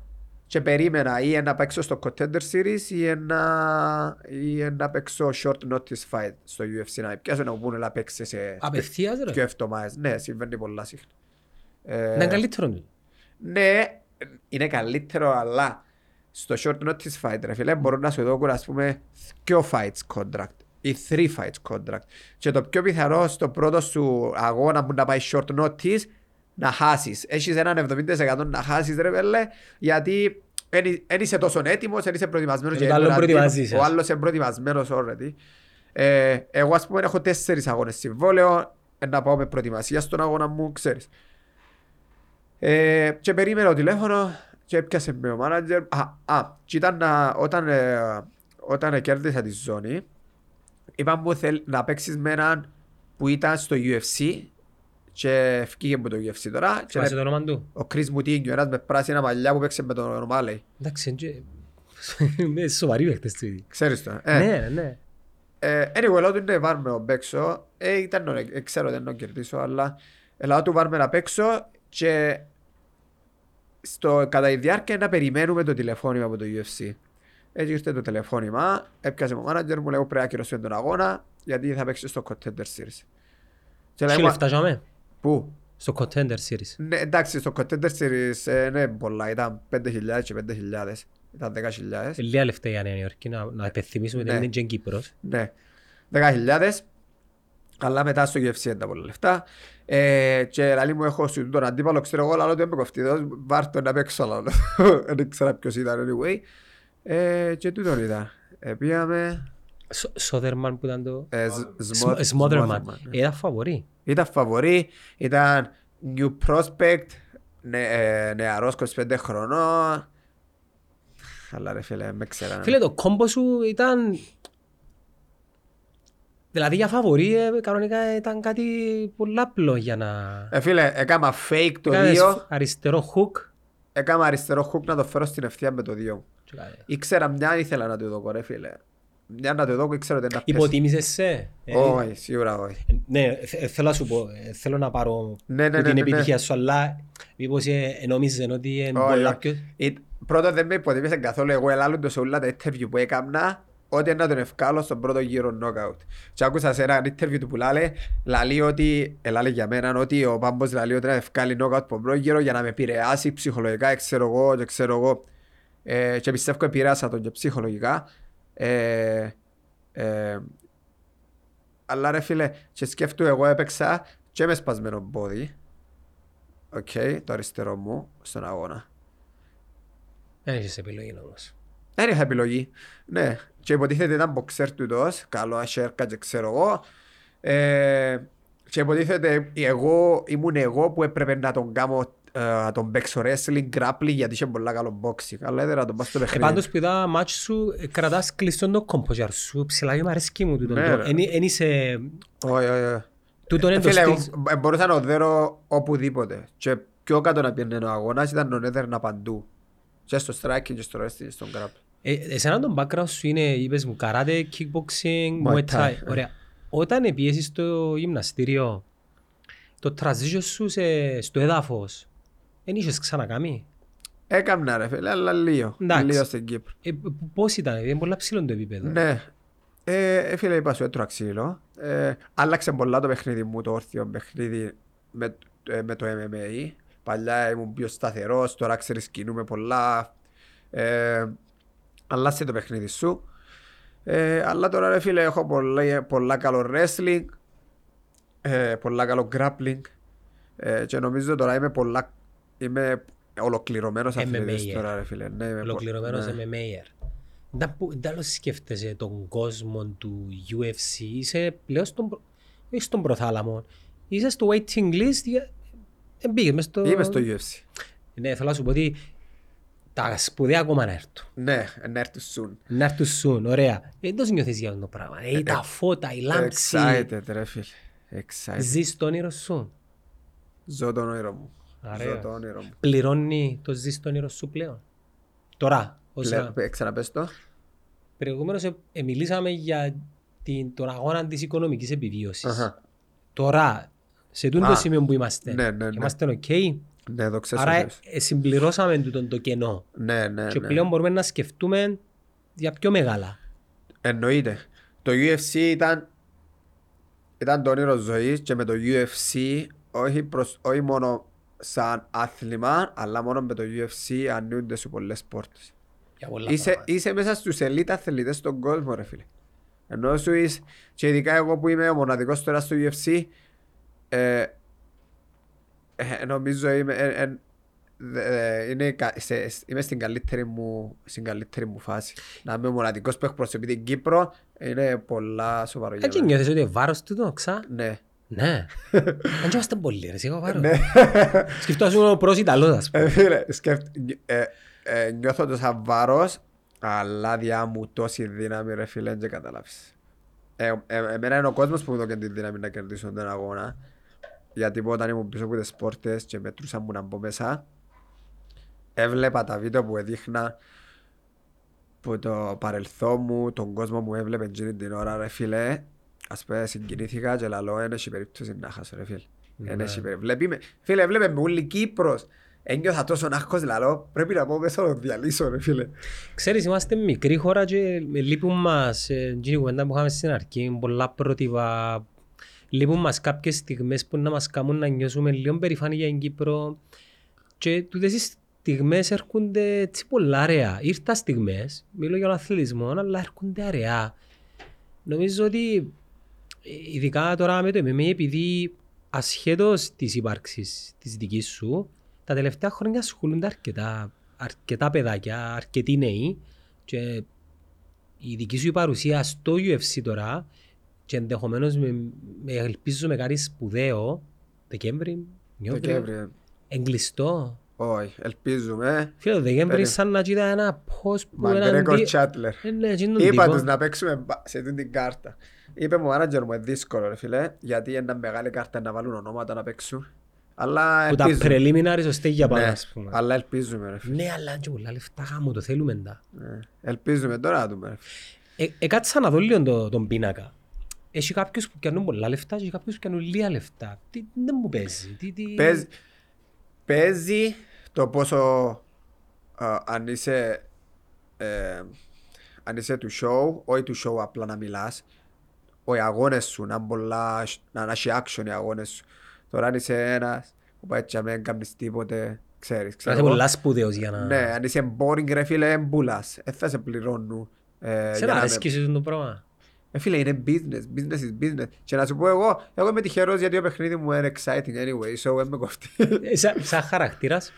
και περίμενα ή να παίξω στο Contender Series ή να, ή να παίξω short notice fight στο UFC να πιάσω να μου πούνε να παίξει σε Απευθείας και ρε. εβδομάδες. Ναι, συμβαίνει πολλά συχνά. Ε, Είναι καλύτερο του. Ναι, είναι καλύτερο, αλλά στο short notice fight, ρε φίλε, μπορούν να σου δώσουν, ας πούμε, δύο fights contract ή three fights contract. Και το πιο πιθανό στο πρώτο σου αγώνα που να πάει short notice, να χάσεις. Έχεις έναν 70% να χάσεις, ρε φίλε, γιατί δεν είσαι τόσο έτοιμος, δεν είσαι προετοιμασμένος. Και για το άλλο τον προετοιμάζεις, Ο ας. άλλος είναι προετοιμασμένος already. Ε, εγώ, ας πούμε, έχω τέσσερις αγώνες συμβόλαιο, ε, να πάω με προετοιμασία στον αγώνα μου, ξέρεις. Ε, και περίμενα το τηλέφωνο και έπιασε με ο μάνατζερ. Α, α και ήταν να, όταν, ε, όταν κέρδισα τη ζώνη, είπα μου θέλ, να παίξεις με έναν που ήταν στο UFC και φύγε από το UFC τώρα. Και Θυμάσαι να- το όνομα του; ο Chris Moutinho, ένας με πράσινα μαλλιά που παίξε με τον O'Malley. Εντάξει, είναι- είναι σοβαροί παίχτες του ήδη. Ξέρεις το. Ε. Ναι, ναι. Ε, anyway, λέω του είναι βάρμε ο παίξω. Ε, ήταν, νο- ε, ξέρω δεν τον κερδίσω, αλλά ε, λέω του βάρμε να παίξω και στο, κατά τη διάρκεια να περιμένουμε το τηλεφώνημα από το UFC. Έτσι ήρθε το τηλεφώνημα, έπιασε ο manager μου, λέω πρέπει να ακυρώσουμε τον αγώνα, γιατί θα παίξει στο Contender Series. Και λέει, Τι «Μα- λεφτά ζάμε. Πού; Στο Contender Series. Ναι, εντάξει, στο Contender Series ε, ναι, πολλά, ήταν 5.000 και 5.000, ήταν 10.000. Ε, Λίγα λεφτά για Νέα Υόρκη, να, να υπενθυμίσουμε ότι Ναι. είναι και Κύπρος. Ναι. 10.000. Αλλά μετά στο UFC είναι τα πολλά λεφτά. Ε, και λαλή μου έχω σου τον αντίπαλο, ξέρω εγώ, λαλό του είμαι κοφτίδος, βάρ' τον να παίξω λαλό. Δεν ξέρω ποιος ήταν anyway. Ε, και τούτον ήταν. Ε, πήγαμε... Σο- Σόδερμαν που ήταν το... ε, Σ- Σμο- Σμ- Σμόδερμαν. Smotherman, ναι. Ήταν φαβορή. Ήταν φαβορή, ήταν new prospect, νε, ε, νεαρός 25 χρονών. Αλλά ρε φίλε, με ξέρανε. Φίλε, το κόμπο σου ήταν... Δηλαδή για φαβορή ε, κανονικά ήταν κάτι πολύ απλό για να... Ε, φίλε, έκανα fake το Έκανες 2, Αριστερό hook. έκανα αριστερό hook να το φέρω στην ευθεία με το 2. Και κάτι. Ήξερα μια ήθελα να το δω, ρε φίλε. Μια να το δω, ήξερα ότι είναι να πέσει. Υποτίμησες σε; ε, Όχι, σίγουρα όχι. Ναι, θε- θέλω να σου πω, ε, θέλω να πάρω Ναι, ναι, που ναι, την ναι, επιτυχία ναι. σου, αλλά μήπως ε, νόμιζες ότι είναι Όχι, πολλά όχι. πιο... Ε, Πρώτον δεν με υποτίμησε καθόλου εγώ ελάλλοντο σε όλα τα interview που έκανα ότι να τον ευκάλω στον πρώτο γύρο knockout. Και άκουσα σε ένα interview του που λάλε, λαλεί ότι, ελάλε για μένα, ότι ο Πάμπος λαλεί ότι να ευκάλει knockout από τον πρώτο γύρο για να με επηρεάσει ψυχολογικά, ξέρω εγώ, και ξέρω εγώ. Ε, και πιστεύω επηρέασα τον και ψυχολογικά. Ε, ε, αλλά ρε φίλε, και σκέφτου εγώ έπαιξα και με σπασμένο πόδι. Οκ, το αριστερό μου στον αγώνα. Δεν έχεις επιλογή όμως. Δεν είχα επιλογή. Ναι. Και υποτίθεται ήταν μποξέρ τούτος, καλά σιέρκα και ξέρω εγώ. Ε, και υποτίθεται εγώ, ήμουν εγώ που έπρεπε να τον κάνω ε, να τον παίξω wrestling, grappling γιατί είχε πολλά καλό boxing. Αλλά έδερα να τον πάω στο Ε, παιχνίδι. πάντως που είδα μάτσο σου, ε, κρατάς κλειστόν το composure σου, ψηλά και μ' αρέσκει μου τούτο. Ναι, το- ρε. Εν εν είσαι... Όχι, όχι, όχι. Τούτο είναι Ε, το Φίλε, στυλ. εγώ, ε, μπορούσα να οδέρω οπουδήποτε. Και πιο κάτω να πιένει ο αγώνας ήταν τον έδερνα παντού. Και στο striking και στο wrestling και στον grappling. Ε, Εσένα τον background σου είναι, είπες μου, καράτε, kickboxing, Muay muay Thai, thai. ε. Ωραία. Όταν πιέσεις στο γυμναστήριο, το transition σου σε- στο έδαφος, δεν είχες ξανακάμει; Έκαμνα ρε φίλε, αλλά λίγο. Εντάξει. Λίγο στην Κύπρο. Ε, π- πώς ήταν, είναι πολύ ψηλό το επίπεδο. Ναι. Ε, ε, φίλε, είπα σου, έτρωα ξύλο. Ε, άλλαξε πολλά το παιχνίδι μου, το όρθιο παιχνίδι με, ε, με το MMA. Παλιά ήμουν πιο σταθερός, τώρα ξέρεις κινούμε πολλά. Ε, αλλάσε το παιχνίδι σου. Ε, αλλά τώρα ρε φίλε έχω πολλά, πολλά καλό wrestling, ε, πολλά καλό grappling ε, και νομίζω τώρα είμαι πολλά, είμαι ολοκληρωμένος αθλητής MMA, τώρα ρε φίλε. Ναι, είμαι πο- Ολοκληρωμένος ναι. MMA. Δεν άλλο σκέφτεσαι τον κόσμο του UFC, είσαι πλέον στον, προ- όχι στον προθάλαμο, είσαι στο waiting list, για- δεν πήγες μες στο... Είμαι στο UFC. Ναι, θέλω να σου πω ότι τα σπουδαία ακόμα να έρθουν. Ναι, να έρθει soon. Να έρθουν soon, ωραία. Δεν το νιώθεις για αυτό το πράγμα. Ε, τα φώτα, η λάμψη. Excited ρε φίλε. Excited. Ζεις το όνειρο σου. Ζω το όνειρο μου. Ωραία. Ζω το όνειρο μου. Πληρώνει το ζεις το όνειρο σου πλέον. Τώρα, ως Λε- να- πε- Ξαναπες το. Προηγουμένως ε, ε, μιλήσαμε για την, τον αγώνα της οικονομικής επιβίωσης. Αχα. Τώρα, σε τούτο Α, σημείο που είμαστε, ναι, ναι, ναι. είμαστε ok. Ναι, το ξέρω. Άρα ε, ε, συμπληρώσαμε τούτον το κενό. Ναι, ναι, και ναι. πλέον μπορούμε να σκεφτούμε για πιο μεγάλα. Εννοείται. Το UFC ήταν, ήταν το όνειρο ζωής και με το UFC όχι, προς, όχι μόνο σαν άθλημα, αλλά μόνο με το UFC ανοίγονται σου πολλές πόρτες. Για πολλά Είσαι, πράγματα. είσαι μέσα στους elite αθλητές στον κόσμο ρε φίλε. Ενώ σου είσαι, και ειδικά εγώ που είμαι ο μοναδικός τώρα στο UFC, ε, ε, νομίζω είμαι, ε, ε, ε, είναι, κα- σε, είμαι στην καλύτερη, μου, στην καλύτερη μου φάση. Να είμαι ο μοναδικός που εκπροσωπεί την Κύπρο είναι πολλά σοβαρό για Έτσι μένα. νιώθεις ότι βάρος τούτο, ξα; Ναι. Ναι. Αν και είμαστε πολλοί ρε, σιγά βάρος. Ναι. Σκεφτόμαστε ο πρώτος Ιταλός, ας πούμε. Ε, φίλε, σκέφ- ε, ε, νιώθω το σαν βάρος, αλλά διά μου τόση δύναμη ρε φίλε, δεν καταλάβεις. Ε, ε, εμένα είναι ο κόσμος που μου δώκε τη δύναμη να κερδίσω τον αγώνα. Γιατί που όταν ήμουν πίσω από τις πόρτες και μετρούσαν μου να μπω μέσα, έβλεπα τα βίντεο που έδειχνα που το παρελθόν μου, τον κόσμο μου έβλεπε εκείνη την ώρα ρε φίλε. Ας πούμε συγκινήθηκα και λαλώ, δεν έχει περίπτωση να χάσω ρε φίλε. Δεν έχει περίπτωση. Βλέπει με- Φίλε, βλέπε με όλη Κύπρος. Ένιωθα τόσο άγχος λαλώ, πρέπει να πω μέσα να το διαλύσω ρε φίλε. Ξέρεις, είμαστε μικρή χώρα και με λείπουν μας, ε, εκείνη η κουβέντα που είχαμε στην αρχή, πολλά πρότυπα, λείπουν μας κάποιες στιγμές που να μας κάνουν να νιώσουμε λίγο περηφάνεια για την Κύπρο και τούτες οι στιγμές έρχονται έτσι πολλά αραιά. Ήρθαν στιγμές, μιλώ για τον αθλητισμό, αλλά έρχονται αραιά. Νομίζω ότι ε, ειδικά τώρα με το MMA επειδή ασχέτως της ύπαρξης της δικής σου, τα τελευταία χρόνια ασχολούνται αρκετά, αρκετά παιδάκια, αρκετοί νέοι και η δική σου παρουσία στο UFC τώρα και ενδεχομένως με, με ελπίζω με κάτι σπουδαίο Δεκέμβρη, Νιόβρη, Δεκέμβρη. εγκλειστό. Όχι, ελπίζουμε. Φίλε, το Δεκέμβρη Πέρε. σαν να κοίτα ένα πώς που Μαγκρέκορ έναν Τσάτλερ. Ε, ναι, εκείνον Είπα τύπο. τους να παίξουμε μπα- σε αυτή την κάρτα. Είπε μου ο manager μου, είναι δύσκολο ρε φίλε, γιατί είναι μεγάλη κάρτα να βάλουν ονόματα να παίξουν. Αλλά Που τα ελπίζουμε. preliminary στο στέγια πάνω, Ναι, ας πούμε. αλλά ελπίζουμε ρε φίλε. Ναι, αλλά και πολλά λεφτά γάμο, το θέλουμε τα. Ναι. Ελπίζουμε τώρα να δούμε. ρε φίλε. Ε, ε, κάτσα να δω λίγο το- τον πίνακα. Έχει κάποιους που πιάνουν πολλά λεφτά και κάποιους που πιάνουν λίγα λεφτά. Τι, δεν μου παίζει. Τι, τι... Παίζει- Παίζει το πόσο α, αν είσαι ε, αν είσαι του show, όχι του show απλά να μιλάς, οι αγώνες σου να, είναι πολλά, να να έχει action οι αγώνες σου. Τώρα αν είσαι ένας που πάει έτσι να μην κάνεις τίποτε, ξέρεις. Να ξέρω είσαι εγώ. πολλά σπουδαίος για να... Ναι, αν είσαι boring ρε φίλε, εμπούλας. Δεν θα σε πληρώνουν. ε, Σε για να να αρέσκει σου το πράγμα. Ε, φίλε, είναι business, business is business. Και να σου πω εγώ, εγώ είμαι τυχερός γιατί το παιχνίδι μου είναι exciting anyway, so δεν με κοφτεί. Ε, Σαν, σαν χαρακτήρας,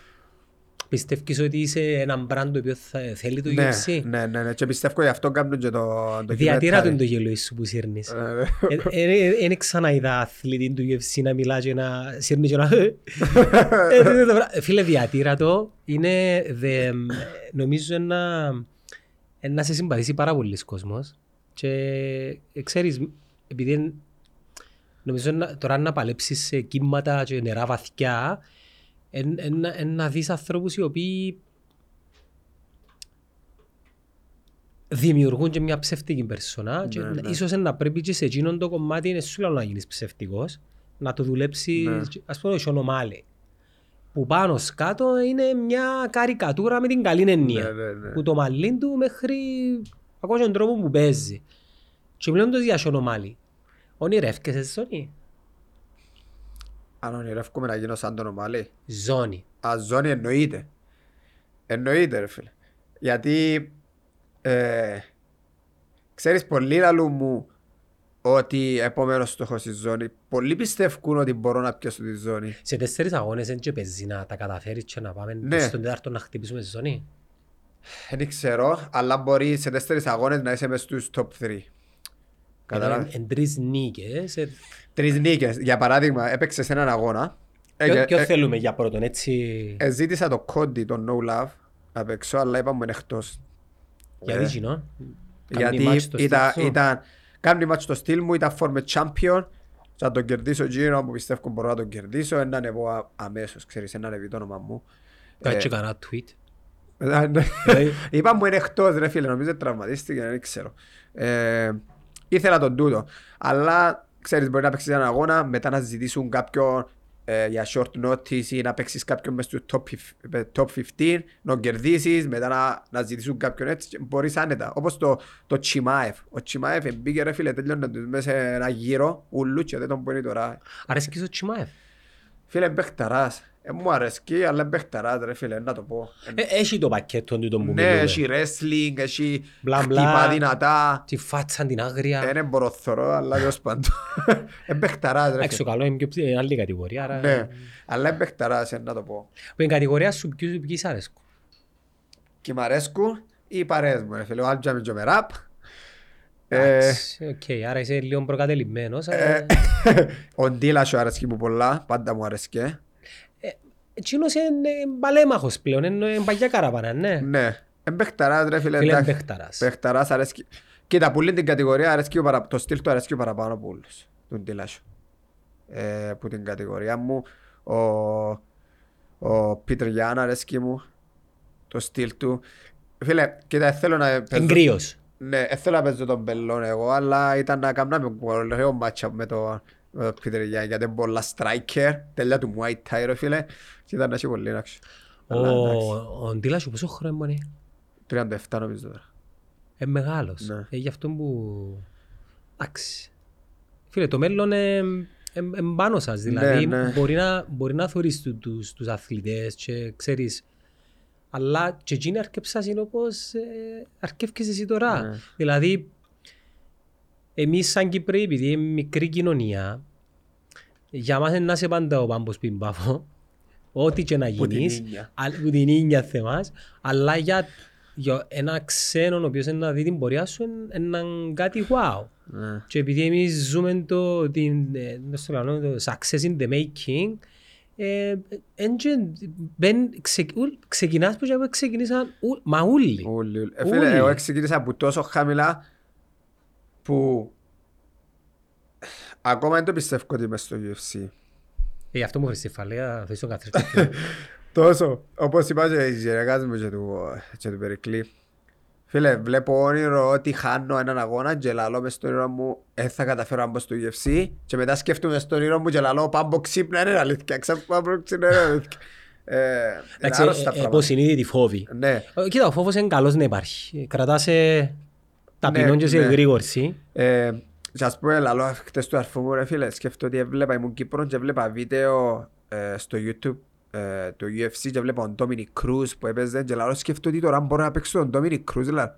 πιστεύεις ότι είσαι έναν brand το οποίο θα, θέλει το ναι, UFC. ναι, ναι, ναι, και πιστεύω γι' αυτό κάνουν και το documentary. Διατήρα του το γελούι σου που σύρνεις. Ε, Δεν ξανά είδα αθλητή του UFC να μιλά και να σύρνει και να... Ε, τι είναι το πράγμα. Φίλε, διατήρα το είναι, δε, νομίζω, ένα, να σε συμπαθήσει πάρα πολλοί κόσμος και ε, ξέρεις, επειδή εν- νομίζω να- τώρα να παλέψεις σε κύματα και νερά βαθιά, εν, εν, εν, να δεις ανθρώπους οι οποίοι δημιουργούν και μια ψεύτικη περσόνα και Ναι, ναι. ίσως να πρέπει και σε εκείνον το κομμάτι είναι σου λέω να γίνεις ψεύτικος να το δουλέψεις, Ναι. ας πούμε ο Σονομάλη που πάνω σκάτω είναι μια καρικατούρα με την καλή έννοια Ναι, ναι, ναι. που το μαλλί του μέχρι ακόμα και τον τρόπο που παίζει και μιλώντας για Σονομάλη ονειρεύκεσαι ζώνη Αν ονειρεύκομαι να γίνω σαν τον Ομαλή. ζώνη Αζώνη εννοείται. Εννοείται ρε φίλε. Γιατί ε, ξέρεις πολλοί λαλού μου ότι επόμενος στόχος στη ζώνη. Πολλοί πιστεύουν ότι μπορώ να πιάσω τη ζώνη. σε τέσσερις αγώνες δεν και παίζει να τα καταφέρεις και να πάμε Ναι. στον τέταρτο να χτυπήσουμε ζώνη; Δεν ξέρω, αλλά μπορεί σε τέσσερις αγώνες να είσαι μες στους top 3. Κατάλαβες; Εν τρεις νίκες ε, Τρεις νίκες. Για παράδειγμα, έπαιξες σε έναν αγώνα. Ποιο, Ε, ποιο ε, θέλουμε για πρώτον, έτσι. ε, ζήτησα το κόντι, το no love, να παίξω, αλλά είπα μου είναι εκτός. γιατί ε, κοινό. Γιατί ήταν, ήταν κάνει μάτς στο στυλ μου, ήταν former champion και να τον κερδίσω γύρω που πιστεύω μπορώ να τον κερδίσω, να ανεβώ α- αμέσως, ξέρεις, να ανεβεί το όνομα μου. Κάτσε Ε, κανένα tweet. Ε, ναι. Δηλαδή- Είπα μου είναι εκτός ρε φίλε, νομίζω τραυματίστηκε, δεν ξέρω. Ε, ήθελα τον τούτο, αλλά ξέρεις μπορεί να παίξεις έναν αγώνα, μετά να ζητήσουν κάποιον ε, για short notice ή να παίξεις κάποιον μες στους top, fif- ε, top 15, να κερδίσεις, μετά να, να ζητήσουν κάποιον έτσι, και μπορείς άνετα. Όπως το, το Τσιμάεφ. Ο Τσιμάεφ μπήκε ρε φίλε, τέλειωνε τους μέσα σε ένα γύρο, ούλου και δεν τον μπορεί τώρα. Αρέσκεις ο Τσιμάεφ. Φίλε, είναι παιχταράς. Ε, μου αρέσκει, αλλά είναι παιχταράς ρε φίλε, να το πω. Ε, Έχει το πακέτο του τον που Ναι, μιλούμε. έχει wrestling, έχει Μπλα, μπλα. χτυπά δυνατά. Τη φάτσα την άγρια. Δεν μπορώ θωρώ, αλλά τέλος πάντων. Είναι παιχταράς ρε Εντάξει, ο φίλε. καλό είναι πιο ψη- είναι άλλη κατηγορία. άρα- Ναι, αλλά είναι παιχταράς, ε, να το πω. Που είναι κατηγορία σου ποιους ποιους αρέσκουν; Και μ' αρέσκουν οι παρέες μου ρε φίλε, ο Άλτζαμι και με ραπ. Ε, Εντάξει, Οκ, άρα είσαι λίγο προκατειλημμένος. αλλά- ε, Ο Dillashaw αρέσκει μου πολλά, πάντα μου αρέσκει. Εκείνος είναι παλαίμαχος πλέον, είναι παλιά καραβάνα, ναι. Ναι, είναι παιχταράς ρε φίλε. Φίλε, εντάξει. παιχταράς. Παιχταράς αρέσκει. Κοίτα, που ούλλη την κατηγορία αρέσκει ο παρα... το στυλ του αρέσκει ο παραπάνω από όλους. Τον Dillashaw. Ε, που την κατηγορία μου, ο, ο Πίτερ Γιαν αρέσκει μου. Το στυλ του. Φίλε, κοίτα, δεν θέλω να παίζω... Εγκρίος. Ναι, δεν θέλω να παίζω τον Μπελόν εγώ, αλλά ήταν να κάνουμε πολύ μάτσα με τον με τον Πίτερ Γιάνν, γιατί είναι πολλά striker, τέλεια του Muay Thai ρε φίλε, και ήταν να έχει πολύ εντάξει. Αλλά, εντάξει, Ο ο Ντίλας σου πόσο χρόνο είναι; 37 νομίζω τώρα. Ε, μεγάλος. Ναι. Ε, γι' αυτό που... Εντάξει. Φίλε, το μέλλον είναι πάνω σας. Δηλαδή, Ναι, ναι. μπορεί να, μπορεί να θωρείς του, τους, τους αθλητές και ξέρεις... Αλλά και εκείνοι αρκεψάς είναι όπως ε, αρκεύκες εσύ τώρα. Ναι. Δηλαδή, εμείς σαν Κύπροι, επειδή είναι μικρή κοινωνία, Για μας είναι να είσαι πάντα ο πάμπος πιμπάφο. Ό,τι και να Που την γίνεις. ίνια. α- Που την ίνια θεμάς. Αλλά για, για ένα ξένο ο οποίος είναι να δει την πορεία σου είναι είναι κάτι wow. Ναι. Και επειδή εμείς ζούμε το, την, ε, πώς το λένε, το success in the making, ξεκινάς που και ξεκινήσαν ου- μα όλοι. Ούλοι, ούλοι. Ε, Ούλοι. φίλε, εγώ ξεκίνησα από τόσο χαμηλά που ακόμα δεν το πιστεύω ότι είμαι στο UFC. Ε, Γι' αυτό μου βρεις τη φαλέα, θες τον καθρέφτη. Τόσο. Όπως είπα και η γυναίκα μου και του, και του Περικλή. Φίλε, βλέπω όνειρο ότι χάνω έναν αγώνα και λαλώ μες στο όνειρο μου δεν θα καταφέρω να μπω στο UFC και μετά σκέφτομαι στο όνειρο μου και λαλώ πάμπο ξύπνα είναι αλήθεια, ξέρω πάμπο ξύπνα είναι αλήθεια. Ε, είναι Εντάξει, άρρωστα ε, ε, πράγματα. υποσυνείδητη φόβη. Ναι. Ε, Κοίτα, ο φόβος είναι καλός να υπάρχει. Κρατάς σε ταπεινόν και σε ναι. εγρήγορση. Ε, και ας πούμε, λαλό χτες του αρφού μου, ρε φίλε, σκέφτομαι ότι έβλεπα, ήμουν Κύπρος και έβλεπα βίντεο ε, στο YouTube ε, του UFC και έβλεπα τον Dominic Cruz που έπαιζε και λαλό σκέφτομαι ότι τώρα μπορώ να παίξω τον Dominic Cruz, δηλαδή.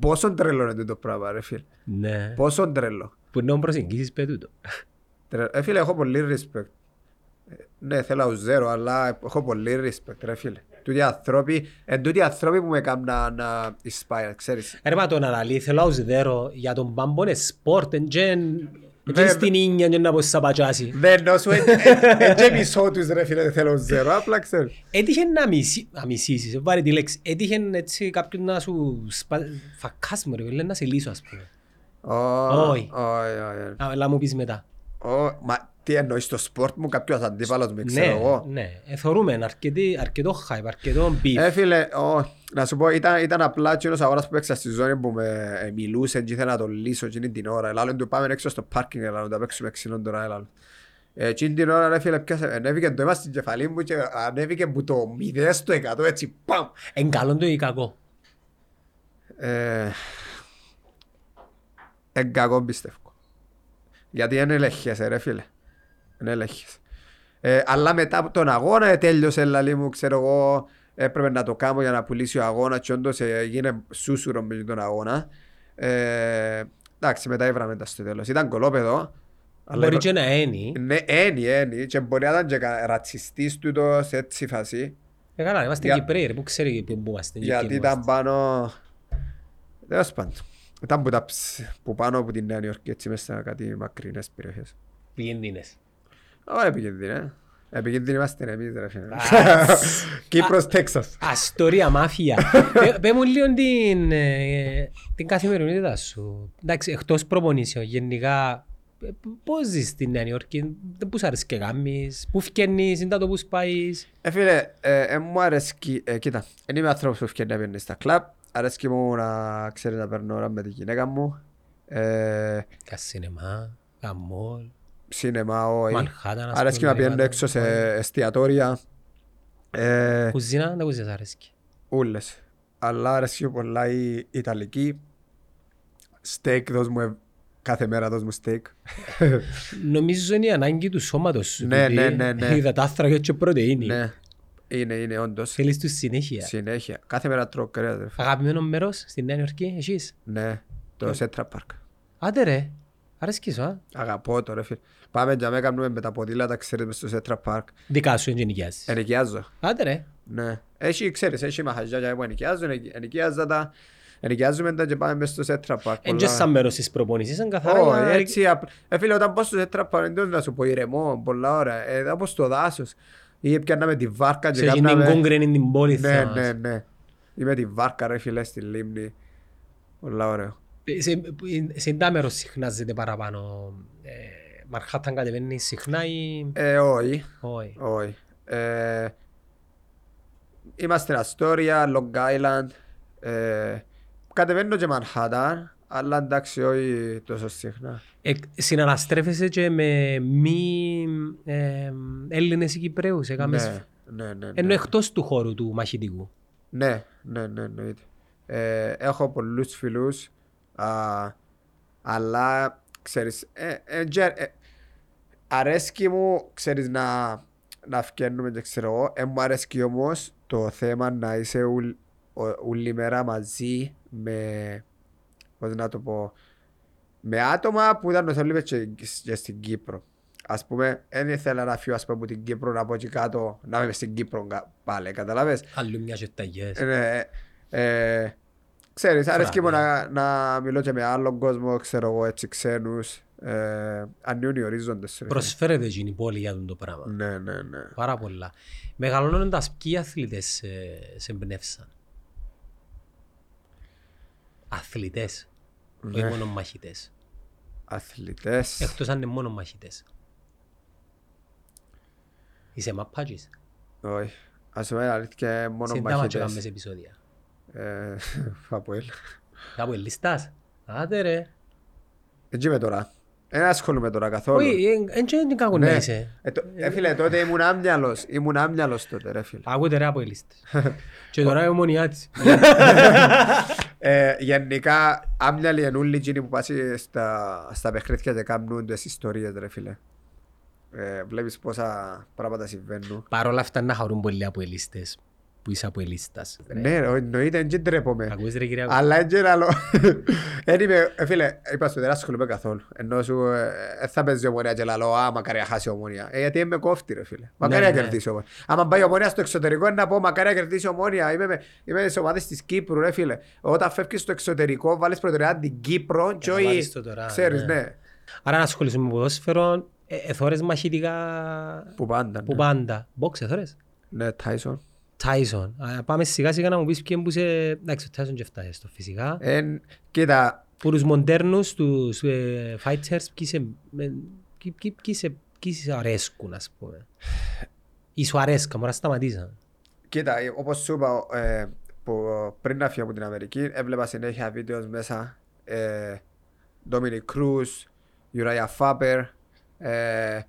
Πόσο τρελό είναι το πράγμα, ρε φίλε. Ναι. Πόσο τρελό. Που είναι να προσεγγίσεις πέ τούτο. Τρε- Ε, φίλε, έχω πολύ respect. Ε, Ναι, θέλω να ζέρω, αλλά έχω πολύ respect, ρε φίλε. Τούτοι οι ανθρώποι, εν τούτοι οι ανθρώποι που με κάνουν να, να inspire, ξέρεις. Ρε μα τον αναλύει, θέλω να δέρω για τον πάμπο είναι σπορτ, εν και Δε- στην ίνια και να πω σαπατσάσει. Δεν νόσου, εν και μισό τους ρε φίλε, δεν θέλω να ζέρω, απλά ξέρεις. Έτυχε να, μισή, να μισήσεις, βάλε τη λέξη. Έτυχε έτσι κάποιον να σου σπα... φακάς μου ρε, λέει να σε λύσω ας πούμε. Όχι, Όχι. όχι, όχι. Αλλά μου πεις μετά. Ω, Μα τι εννοείς στο sport μου κάποιος αντίπαλος με ξέρω Ναι, εγώ. ναι. Εθωρούμε αρκετή- αρκετό hype, αρκετό beef. Ε, φίλε, ω, να σου πω, ήταν, ήταν απλά εκείνος αγώνας που παίξα στη ζώνη που με ε, μιλούσε και ήθελα να τον λύσω εκείνη την ώρα. Ελάλουν του πάμε έξω στο πάρκινγκ, ελάλουν να παίξουμε ξύλον τώρα, ελάλουν. Ε, εκείνη την ώρα, ρε φίλε, πιάσε, ανέβηκε το αίμα στην κεφαλή μου και ανέβηκε που το 0 στο 100, έτσι, παμ. Εν καλό το ή κακό. Ε, Εν κακό πιστεύω. Γιατί είναι ελεγχέσαι ρε φίλε. Είναι ελεγχέσαι. Ε, αλλά μετά από τον αγώνα ε, τέλειωσε λαλή μου, ξέρω εγώ, έπρεπε να το κάνω για να πουλήσει ο αγώνας και όντως ε, έγινε σούσουρο με τον αγώνα. Ε, εντάξει, μετά έβραμε τα στο τέλος. Ήταν κολόπεδο. αλλά Μπορεί είπα- και να είναι. Ναι, ένι, ένι. Και μπορεί να ήταν και κα- ρατσιστής τούτος σε έτσι φάση. Ε, καλά, είμαστε Για- Κυπρέοι ρε, που ξέρει που είμαστε. και Γιατί ποιοι ήταν είμαστε. πάνω... Τέλος πάντων. Ήταν που, τα, ψ- που πάνω από την Νέα Νιόρκη, έτσι μέσα σε κάτι μακρινές περιοχές. Πιέντινες. Ω, επικίνδυνη, ε. Επικίνδυνοι είμαστε εμείς, ρε φίλε. Κύπρος, Τέξας. Αστορία, μάφια. Πε- Πέ μου λίγο την, ε, την καθημερινότητα σου. Εντάξει, εκτός προπονήσεων, γενικά, ε, πώς ζεις στη Νέα Νιόρκη, πούς σ' αρέσει και γάμεις, πού φκένεις, είναι το που πάεις. Ε, φίλε, ε, ε, μου αρέσκει... Ε, κοίτα, δεν είμαι άνθρωπος που ευκαιρνεί να πιένει στα κλαμπ. Αρέσκει μου να ξέρεις να παίρνω ώρα με τη γυναίκα μου. Ε, Κασίνεμα, γαμόλ, σινεμά, όχι. Μανχάταν, ας Αρέσκει πούμε, να πιένω ρήματα. έξω σε εστιατόρια. Ε, κουζίνα, δεν κουζίνα σ' αρέσκει. Ούλες. Αλλά αρέσει πολλά η Ιταλική. Steak, δώσ' μου, ε, κάθε μέρα δώσ' μου steak. Νομίζω είναι η ανάγκη του σώματος σου. Ναι, τούτη. ναι, ναι, ναι. Υδατάνθρακα και πρωτεΐνη. ναι, είναι, είναι όντως. Θέλεις τους συνέχεια. Συνέχεια. Κάθε μέρα τρώω κρέας, ρε φίλε. Αγαπημένον μέρος στη Νέα Υόρκη, έσιεις; Ναι, το Central Park. Άντε ρε, αρέσκεις σου, α. Αγαπώ το ρε φίλε. Πάμε για μένα κάνουμε με τα ποδήλατα, ξέρεις, μες στο Central Park. Δικά σου ή ενοικιάζεις. Ενοικιάζω. Άντε ρε. Ναι. Έχει, ξέρεις, έχει μαγαζιά που ενοικιάζω, ενοικι- ενοικιάζω τα. Ενοικιάζουμε τα και πάμε μες στο Σέτρα Πάρκ. Εν και σαν μέρος της προπονήσης, είναι καθαρά Όχι, για- έτσι. απ- Ε, φίλε, όταν πάω στο Σέτρα Πάρκ, δεν να σου πω ηρεμό, πολλά ώρα. Ε, θα πω στο δάσος. Ή πιάνναμε τη βάρκα και Σε εκείνη την κάναμε... κόγκρενη την πόλη Ναι, θα μας. ναι, ναι. Είμαι τη βάρκα ρε φίλε στη λίμνη. Πολλά ωραίο. Σε, σε τα μέρος συχνάζεται παραπάνω. Ε, Μαρχάταν κατεβαίνει συχνά ή... Ε, όχι, Όχι. όχι. Ε, είμαστε Αστόρια, Long Island. Ε, κατεβαίνω και Μανχάταν, αλλά εντάξει όχι τόσο συχνά. Ε, συναναστρέφεσαι και με μη ε, Έλληνες ή Κυπρέους. έκαμες- Ναι, ναι, ναι. Ενώ ναι. εκτός του χώρου του μαχητικού. Ναι, ναι, ναι, εννοείται. Ε, έχω πολλούς φίλους, α, αλλά ξέρεις, ε, ε, τζε- ε, αρέσκει μου, ξέρεις, να, να φκαίνουμε και ξέρω εγώ, ε, μου αρέσκει όμως το θέμα να είσαι ουλ, ο- όλη μέρα μαζί με, πώς να το πω, με άτομα που ήταν το θέλουμε και, και στην Κύπρο. Ας πούμε, δεν ήθελα να φύγω ας πούμε, από την Κύπρο να πω εκεί κάτω, να είμαι στην Κύπρο κα- πάλι, καταλάβες; Αλλού μια και ταγιές. Ε, ε, ξέρεις, αρέσκει μου να, να μιλώ και με άλλον κόσμο, ξέρω εγώ, έτσι ξένους. Ε, ανοίγουν οι ορίζοντες. ρε φίλε. Προσφέρεται εκείνη η πόλη για το πράγμα. Ναι, ναι, ναι. Πάρα πολλά. Μεγαλώνοντας ποιοι αθλητές σε, σε εμπνεύσαν. Αθλητές. Όχι Ναι. μόνο μαχητές. Αθλητές. Εκτός αν είναι μόνο μαχητές. Είσαι μαπάτζης. Όχι. Ας πούμε, αλήθεια, μόνο Σε τα μάτια κάνουμε μαχητές. σε επεισόδια. Ε, Φαποέλ. Κάπου ελιστάς. Άντε ρε. Έτσι είμαι τώρα. Δεν ασχολούμαι τώρα καθόλου. Όχι, δεν είναι κακό να Ναι. είσαι. Ε, το- ε, φίλε, τότε ήμουν άμυαλος. Ήμουν άμυαλος τότε, ρε φίλε. Ακούτε ρε από ελίστες. Και τώρα είναι ομονιάτης. Ε, γενικά, άμυαλοι είναι όλοι εκείνοι που πάσει στα, στα παιχνίδια και κάνουν τις ιστορίες, ρε φίλε. Ε, βλέπεις πόσα πράγματα συμβαίνουν. Παρ' όλα αυτά να χαρούν πολλοί από ελίστες. Που είσαι από ελίστας. Ναι, ρε, εννοείται, δεν τρέπομαι. Ακούεις ρε κυρία. Αλλά είναι και άλλο. Εν είμαι, ε, φίλε, είπα σου δεν ασχολούμαι καθόλου. Ενώ σου ε, ε, θα παίζει ομονία και λαλό, α, μακάρι να χάσει η ομονία. Ε, γιατί είμαι κόφτη ρε φίλε. Μακάρι να ναι. κερδίσει η ομονία. Άμα πάει η ομονία στο εξωτερικό είναι να πω μακάρι να κερδίσει η ομονία. Είμαι, με- είμαι στις ομάδες της Κύπρου ρε φίλε. Όταν φεύγεις στο εξωτερικό βάλεις προτεραιότητα την Κύπρο και όχι... βάλεις το τώρα, Ξέρεις, ναι. ναι. Άρα να ασχοληθούμε με ποδόσφαιρο. ε, Εθώρες μαχητικά Που πάντα. που ναι. πάντα. Box εθώρες. Ναι, Τάισον. Tyson. Α, Πάμε σιγά σιγά να μου πεις ποιοι που σε... Εντάξει, ο Tyson και φτάσει στο φυσικά. Εν, κοίτα, Που τους μοντέρνους, τους ε, fighters, ποιοι σε... με- ποιοι- ποιοι- ποιοι σε- ποιοι σε αρέσκουν, ας πούμε. Ή σου αρέσκαν, μωρά σταματήσαν. Κοίτα, ε, όπως σου είπα, ε, που πριν να φύγω από την Αμερική, έβλεπα συνέχεια βίντεος μέσα ε, Dominic Cruz, Uriah Faber, ε,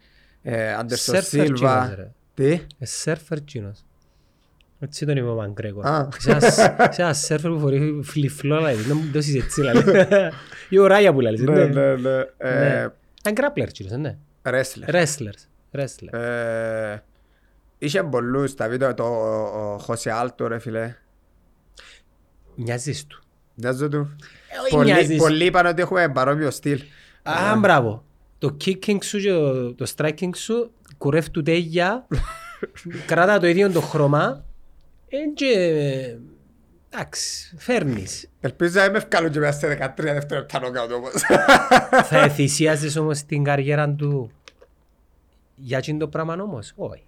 ε, Anderson Σέρφερ Silva. τζίνος, ρε. Τι; Ε, Σέρφερ τζίνος. Έτσι τον είπε ο Μαγκρέκο. Α. Σε ένα σέρφερ που φορεί φλιφλό, δηλαδή. Να μου δώσεις έτσι, δηλαδή. Ή ο Ράια που λέει. Ναι, Ναι. ναι, ναι. Ε, Είναι grappler τζίνος, ναι. Wrestler. Wrestlers. Wrestler. Ε, Είχε πολλούς τα βίντεο, το ο Χωσέ Άλτο ρε φίλε. Μοιάζεις του. Μοιάζω του. όχι Πολλοί, μοιάζεις. πολλοί είπαν ότι έχουμε παρόμοιο στυλ. Α, μπράβο. Το kicking σου και το- το striking σου κουρεύει του τέγια, κράτα το ίδιο το χρώμα εν και εντάξει, φέρνεις. Ελπίζω να είμαι ευκάλω και μέσα σε 13 δευτερόλεπτα νοκάουτ όμως. Θα θυσιάζεις όμως την καριέρα του για εκείνο το πράγμα όμως, όχι.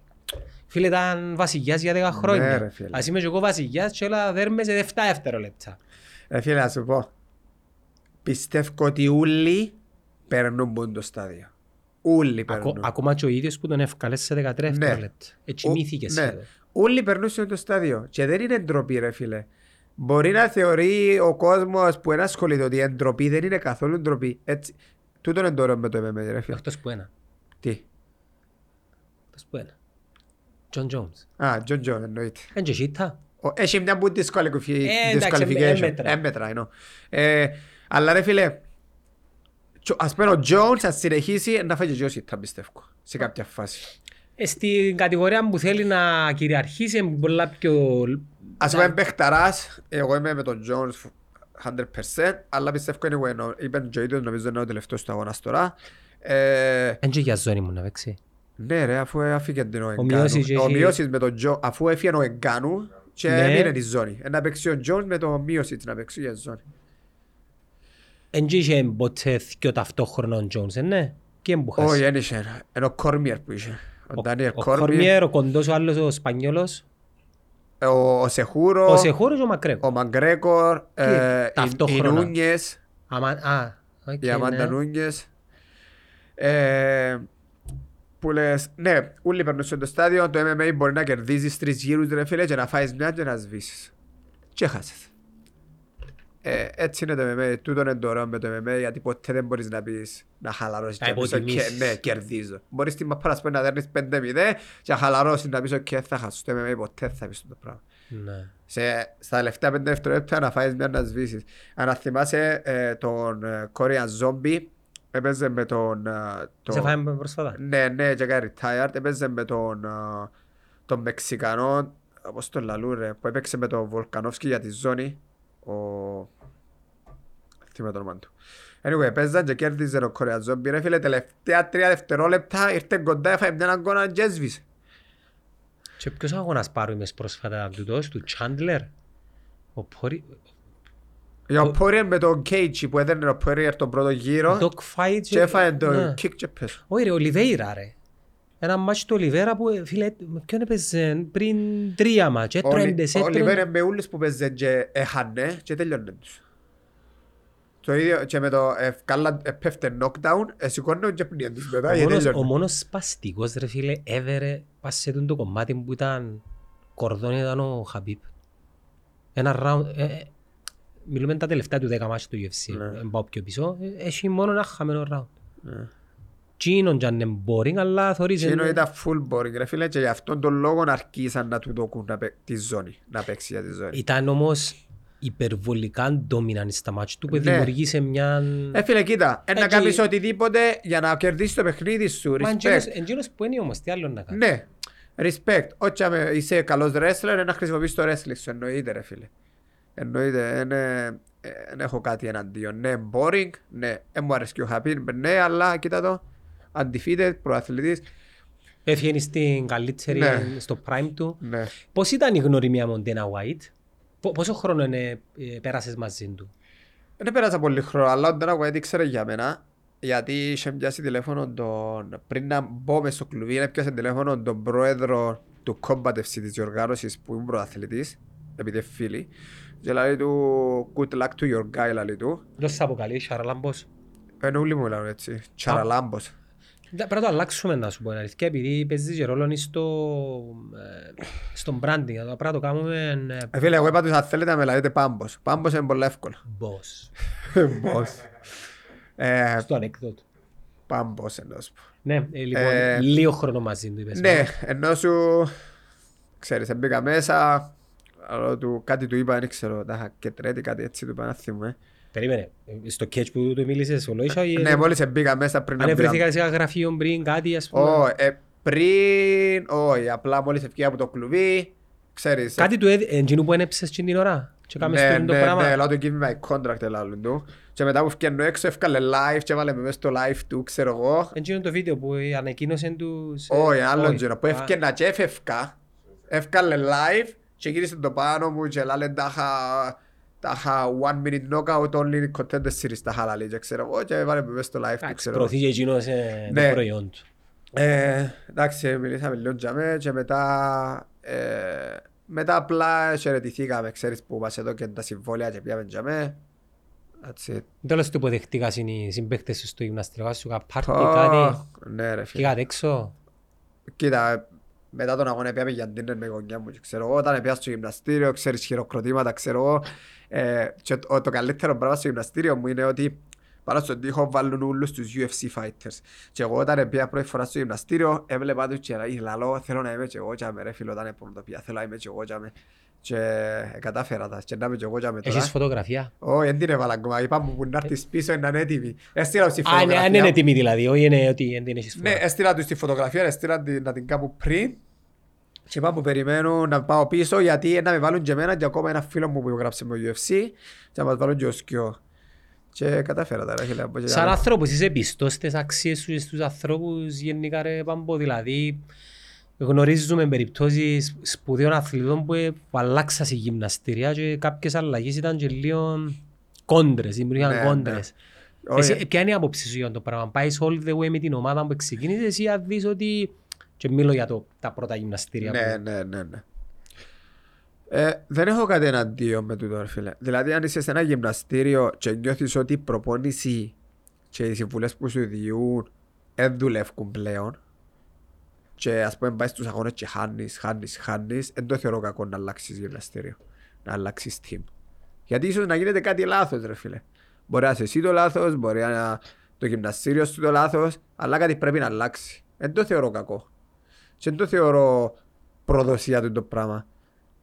Φίλε ήταν βασιλιάς για 10 Ναι, χρόνια. ρε, φίλε. Ας είμαι και εγώ βασιλιάς και όλα δέρμε σε 7 δευτερόλεπτα. Ε, φίλε, να σου πω. Πιστεύω ότι όλοι περνούν που είναι το στάδιο. Όλοι Ακο- περνούν. Ακόμα και ο ίδιος που τον έφκαλες σε 13 Ναι. δευτερόλεπτα. Έτσι Ο- μύθηκες ναι. σχεδόν. Όλοι περνούν σε αυτό το στάδιο. Και δεν είναι ντροπή, ρε φίλε. Μπορεί να θεωρεί ο κόσμος που είναι ασχολείται ότι είναι ντροπή, δεν είναι καθόλου ντροπή. Έτσι. Τούτο είναι το ωραίο με το MMA, ρε φίλε. Εκτός που ένα. Τι; Εκτός που ένα. Jon Jones. Α, Jon Jones, εννοείται. Εν έσιει ήττα. Ο- Έχει μια που disqualifi- Ε, εντάξει, disqualification. εν μετρά. Εν μετρά, εννοώ. Ε, Αλλά ρε φίλε, τσο- ας πούμε ο Jones αν συνεχίσει να φάει και ο Σίτα, πιστεύω. Σε κάποια φάση. Ε, Στην κατηγορία που θέλει να κυριαρχήσει είναι πολλά πιο... Ας πούμε παιχταράς, εγώ είμαι με τον Jones 100% αλλά πιστεύω anyway, νο- είπε και ο ίδιος νομίζω είναι ο τελευταίος του αγώνας τώρα. Ε, Εν και για ζώνη μου να παίξει. ναι ρε, αφού έφυγε την ο Εγκάνου. Μιώσης και Ο έχει- Μιώσης με τον Τζο, αφού έφυγε ο Εγκάνου και Ναι. έμεινε τη ζώνη. Ε, Να παίξει ο Jones με τον Μιώσης να παίξει για ζώνη. Εν και είχε ποτέ δυο ταυτόχρονα ο Jones, ε, ναι. Και Όχι, εμπούχασε. δεν είχε. Είναι ο Κόρμιερ που είχε. Ο Ντάνιελ Ο Κόρμιερ, Κορμιέρ, ο κοντός, ο άλλος ο Σπανιόλος. ο ο Σεχούρο, Ο Σεχούρος και ο Μακρέκο. ο Μαγκρέκορ, ε, η- οι ταυτόχρονα. Νούνιες, Αμα- Α, οκ, η Αμάντα ναι. Νούνιες. Ε, Που λες, ναι, όλοι περνούν στο στάδιο, το MMA μπορεί να κερδίζεις τρεις γύρους ρε φίλε και να φάεις μια και να σβήσεις. Και χάσεις. Ε, έτσι είναι το MMA, τούτο είναι το ωραίο με το MMA γιατί ποτέ δεν μπορείς να πεις να χαλαρώσεις Να και να πεις «Οκ, υποτιμήσεις. ναι, κερδίζω. Μπορεί στην μάππα να σου πει να δέρνεις 5-0 και να χαλαρώσεις να πεις «ΟΚ, θα χάσω». Στο MMA ποτέ θα πεις το πράγμα. Ναι. Σε, στα τελευταία πέντε δευτερόλεπτα να φάεις μια να σβήσεις. Αν θυμάσαι ε, τον ε, Korean Zombie, έπαιζε με τον... ε, τον- Σε φάμε πρόσφατα; ναι, ναι, και κάνει retired. Έπαιζε με τον, α, τον Μεξικανό, όπως τον λαλούν ρε, που έπαιξε με τον Βολκανόφσκι για τη ζώνη. Ο... θυμάμαι το όνομα του. Anyway, παίζαν και κέρδιζε ο Κορεαζόμπι. Ρε φίλε, τελευταία τρία δευτερόλεπτα ήρθε κοντά, έφαγε μια αγκώνα και έσβησε. Και ποιος αγώνας πάρουμε πρόσφατα του τόσου, του Chandler; Ο Πόρι... Για ο Πόριερ με τον Κέιτσι που έδερνε ο Πόριερ τον πρώτο γύρο Dog fight. και έφαγε το Ναι. kick και πέσω. Όχι ρε, ο Λιβέιρα ρε. Ένα μάτσο του Ολιβέρα που, ε, φίλε, με ποιον έπαιζε πριν τρία μάτς. Έτρωέντες, Ο Λιβέρ έτρωέντες. με ούλους που παίζε και έχανε και τέλειωνε τους. Το ίδιο και με το ευκάλα πέφτε knockdown, εσηκώνουν και πνίαν τους μετά Ο και μόνος- Ο τέλειωνε. μόνος σπαστικός ρε φίλε, έβερε πας σε τούτο το κομμάτι που ήταν κορδόν ήταν ο Χαμπίπ. Ένα round, ε, ε, μιλούμε τα τελευταία του δέκα μάτια του UFC, Ναι. δεν πάω πιο πίσω, ε, έχει μόνο ένα χαμένο round. Τσίνον κι αν είναι boring, αλλά θωρείς... Εκείνο ε, ήταν full boring ρε φίλε και γι' αυτόν τον λόγο αρκίσαν να του δοκούν να παί- τη ζώνη, να παίξει για τη ζώνη. Ήταν όμως υπερβολικά dominant στα μάτια του που Ναι. δημιουργήσε μια... Ε φίλε κοίτα, ε, να Έτσι- κάνεις οτιδήποτε για να κερδίσεις το παιχνίδι σου, Μα respect. εντζήνος- εντζήνος που είναι όμως, τι άλλο να κάνεις; Ναι, respect. Όχι άμα είσαι καλός wrestler, να χρησιμοποιείς το wrestling σου, εννοείται ρε φίλε. Εννοείται, δεν έχω κάτι εναντίον. Ναι, boring, ναι, δεν μου αρέσει και ο Χαπίν, ναι, αλλά κοίτα το, undefeated, προαθλητής, Έφυγε στην καλύτερη, Ναι. στο prime του. ναι. Πώς ήταν η γνωριμία με τον Dana White, Πο- πόσο χρόνο είναι, ε, πέρασες μαζί του; Δεν πέρασα πολύ χρόνο, αλλά ο Ντένα White ήξερε για μένα, γιατί είχε πιάσει τηλέφωνο τον, πριν να μπω μες στο κλουβί, έπιασε τηλέφωνο τον πρόεδρο του Combat FC της διοργάνωσης που ήμουν προαθλητής, επειδή είναι φίλοι, και λέει του good luck to your guy, λέει του. Δεν σε αποκαλεί, Σαραλάμπος; Ενώ όλοι μου λένε έτσι, τσαραλάμπος. Πρέπει να το αλλάξουμε να σου πω την αλήθεια, επειδή παίζει και ρόλο στο, ε, στον branding. Πρέπει να το κάνουμε ε, Ε, φίλε, εγώ είπα τους αν θέλετε να με λέτε πάμπος. Πάμπος είναι πολύ εύκολο. boss. Πώς. Ε, Στο ανέκδοτο. Πάμπος εννοώ σου. Ναι, ε, λοιπόν, Ε, λίγο χρόνο μαζί του είπες. Ναι, ενώ σου, ξέρεις, μπήκα μέσα, αλλά του, κάτι του είπα, δεν ξέρω, τα είχα και τρέτη, κάτι έτσι του είπα, να θυμούμε. Περίμενε, ε, στο catch που του μίλησες ο Λόισα ή... Ναι, μόλις μπήκα μέσα πριν Αν να μπήκα. βρεθήκα σε ένα γραφείο πριν κάτι, ας πούμε. Ω, ε, πριν, όχι, απλά μόλις ευκαιρία από το κλουβί, ξέρεις. Κάτι του έδι- εντζήνου που ένεψες εκείνη την ώρα. Και κάμες ναι, το το ναι, πράγμα. ναι, λέω του give me my contract, ελάλουν του. Και μετά που φτιάχνω έξω, έφκαλε live και έβαλε με μέσα στο live του, ξέρω εγώ. Εντζήνου το βίντεο που ανακοίνωσε τους... ε, Όχι, άλλο όχι. γύρο. Που Α, έφτιανα και έφευκα, έφκαλε live και γύρισε το πάνω μου και λάλε τα είχα τα είχα one minute knockout only contender series τα είχα λάλη και ξέρω εγώ και έβαλε με μέσα στο live του Εντάξει, ξέρω εγώ. προωθεί και εκείνος ε, το Ναι. προϊόν του. Ε, εντάξει, μιλήσαμε λίγο για μέ και μετά ε, μετά απλά χαιρετηθήκαμε, ξέρεις που μας εδώ και τα συμβόλαια και πήγαμε για μέ. That's it. Τέλος του υποδεχτήκας οι συμπαίκτες σου στο γυμναστήριο, σου είχα πάρτι Ω, κάτι. Ναι ρε φίλε. Πήγατε έξω. Κοίτα, μετά τον αγώνα πήγαμε για dinner με γονιά μου και ξέρω εγώ, όταν πήγα στο γυμναστήριο, ξέρεις χειροκροτήματα, ξέρω εγώ. Ε, και το, το καλύτερο πράγμα στο γυμναστήριο μου είναι ότι πάνω στον τοίχο βάλουν όλους τους UFC fighters. Και εγώ όταν πήγα πρώτη φορά στο γυμναστήριο, έβλεπα τους και λέει, λαλό, θέλω να είμαι και εγώ και ρε φίλο, όταν έπρεπε να το πήγα, θέλω να είμαι και εγώ και με. Και ε, κατάφερα τα, και να είμαι και εγώ και με τώρα. Έχεις φωτογραφία; Όχι, δεν την έβαλα ακόμα, είπα μου που να έρθεις πίσω είναι έτοιμη. Έστειλα τους τη Α, ναι, αν φωτογραφία. είναι έτοιμη δηλαδή, όχι είναι ότι δεν την έχεις Ναι, φωτογραφία. έστειλα τους τη φωτογραφία, έστειλα την, να την κάπου πριν και είπα που περιμένω να πάω πίσω γιατί να με βάλουν και εμένα και ακόμα ένα φίλο μου που γράψε με το UFC και να μας βάλουν και ο Σκιό. Και κατάφερα τα ρε φίλε. από εκεί Σαν καλά. άνθρωπος είσαι πιστός στις αξίες σου και στους ανθρώπους γενικά ρε Πάμπο, δηλαδή γνωρίζουμε περιπτώσεις σπουδαίων αθλητών που, ε, που αλλάξαν σε γυμναστήρια και κάποιες αλλαγές ήταν και λίγο κόντρες, δημιουργούσαν Ναι, κόντρες. Όχι, Εσύ, ποια είναι η άποψη σου για το πράγμα, πάεις all the way με την ομάδα που ξεκίνησες ή αν δεις ότι και μιλώ για το, τα πρώτα γυμναστήρια Ναι, που... ναι, ναι, ναι. Ε, δεν έχω κάτι εναντίον με τούτο ρε φίλε. Δηλαδή αν είσαι σε ένα γυμναστήριο και νιώθεις ότι η προπόνηση και οι συμβουλές που σου διούν δεν δουλεύουν πλέον και ας πούμε πάει στους αγώνες και χάνεις, χάνεις, χάνεις δεν το θεωρώ κακό να αλλάξεις γυμναστήριο, να αλλάξεις team. Γιατί ίσως να γίνεται κάτι λάθος ρε φίλε. Μπορεί να είσαι εσύ το λάθος, μπορεί να το γυμναστήριο σου το λάθος, αλλά κάτι πρέπει να αλλάξει. Δεν το θεωρώ κακό. Και δεν το θεωρώ προδοσία του το πράγμα.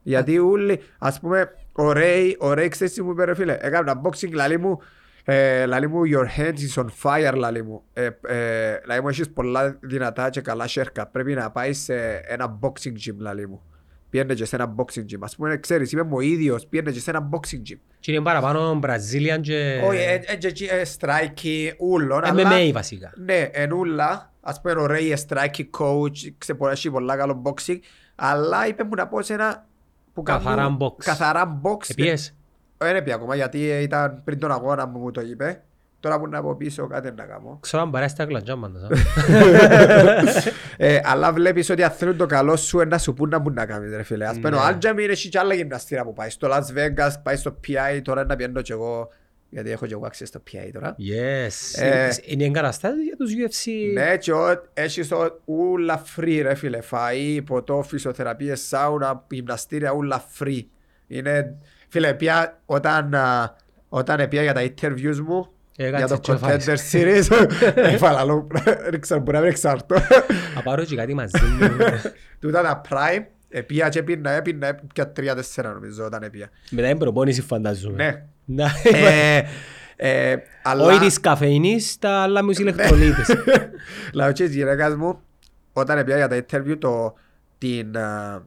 Γιατί όλοι, ας πούμε, ο Ρέι, ο Ρέι ξέρεις τι μου είπε ρε φίλε, έκανα ένα boxing, λαλί μου, ε, λαλί μου, your hands is on fire, λαλί μου. Ε, ε, λαλί μου, έχεις πολλά δυνατά και καλά σέρκα, πρέπει να πάεις σε ένα boxing gym, λαλί μου. Πήγαινε και σε ένα boxing gym. Ας πούμε, ξέρεις, είμαι μου ο ίδιος, πήγαινε και σε ένα boxing gym. Και είναι παραπάνω Brazilian και Όχι, ε, ε, και εκεί, ε, strike, ούλον, αλλά... MMA βασικά. Ναι, εν ούλα, ας πούμε ωραίοι ε, strike coach, ξεπορέσει πολλά καλό boxing, αλλά είπε μου να πω σε ένα που Καθαρά κάνουν- box. Καθαρά box. Επίες. Δεν έπια ακόμα γιατί ε, ήταν πριν τον αγώνα μου που το είπε. Τώρα που να πω πίσω κάτι να κάνω. Ξέρω αν παρέσει τα κλαντζά πάντως. α. ε, αλλά βλέπεις ότι αν θέλουν το καλό σου ε, να σου πούν να μπουν να κάνεις ρε φίλε. Ας πούμε ο Ναι. Άλτζαμ είναι και άλλα γυμναστήρα που πάει. Στο Las Vegas, πάει στο PI, τώρα να πιένω και εγώ. Γιατί έχω και εγώ access στο PI τώρα. Yes. Ε, Είναι εγκαταστάσεις για τους UFC. Ναι, και ο- έχεις ο- ούλα free ρε φίλε. Φαΐ, ποτό, φυσιοθεραπείες, σάουνα, γυμναστήρια, ούλα free. Είναι, φίλε, πια όταν, α, όταν πια για τα interviews μου, Έκατσε για το και έφαγες. Contender Series, έφαλα λόγω, δεν ξέρω, μπορεί να μην εξαρτώ. Θα πάρω και κάτι μαζί μου. Τούτα τα prime, επία και έπινα, έπινα, έπια τρία-τέσσερα νομίζω όταν έπια. Μετά την προπόνηση φανταζούμε. Ναι. Να- Ε, ε, αλλά... Όχι της καφεΐνης, τα άλλα μου ηλεκτρολίτες. Λάω και της γυναίκας μου, όταν έπια για τα interview, το, την, α,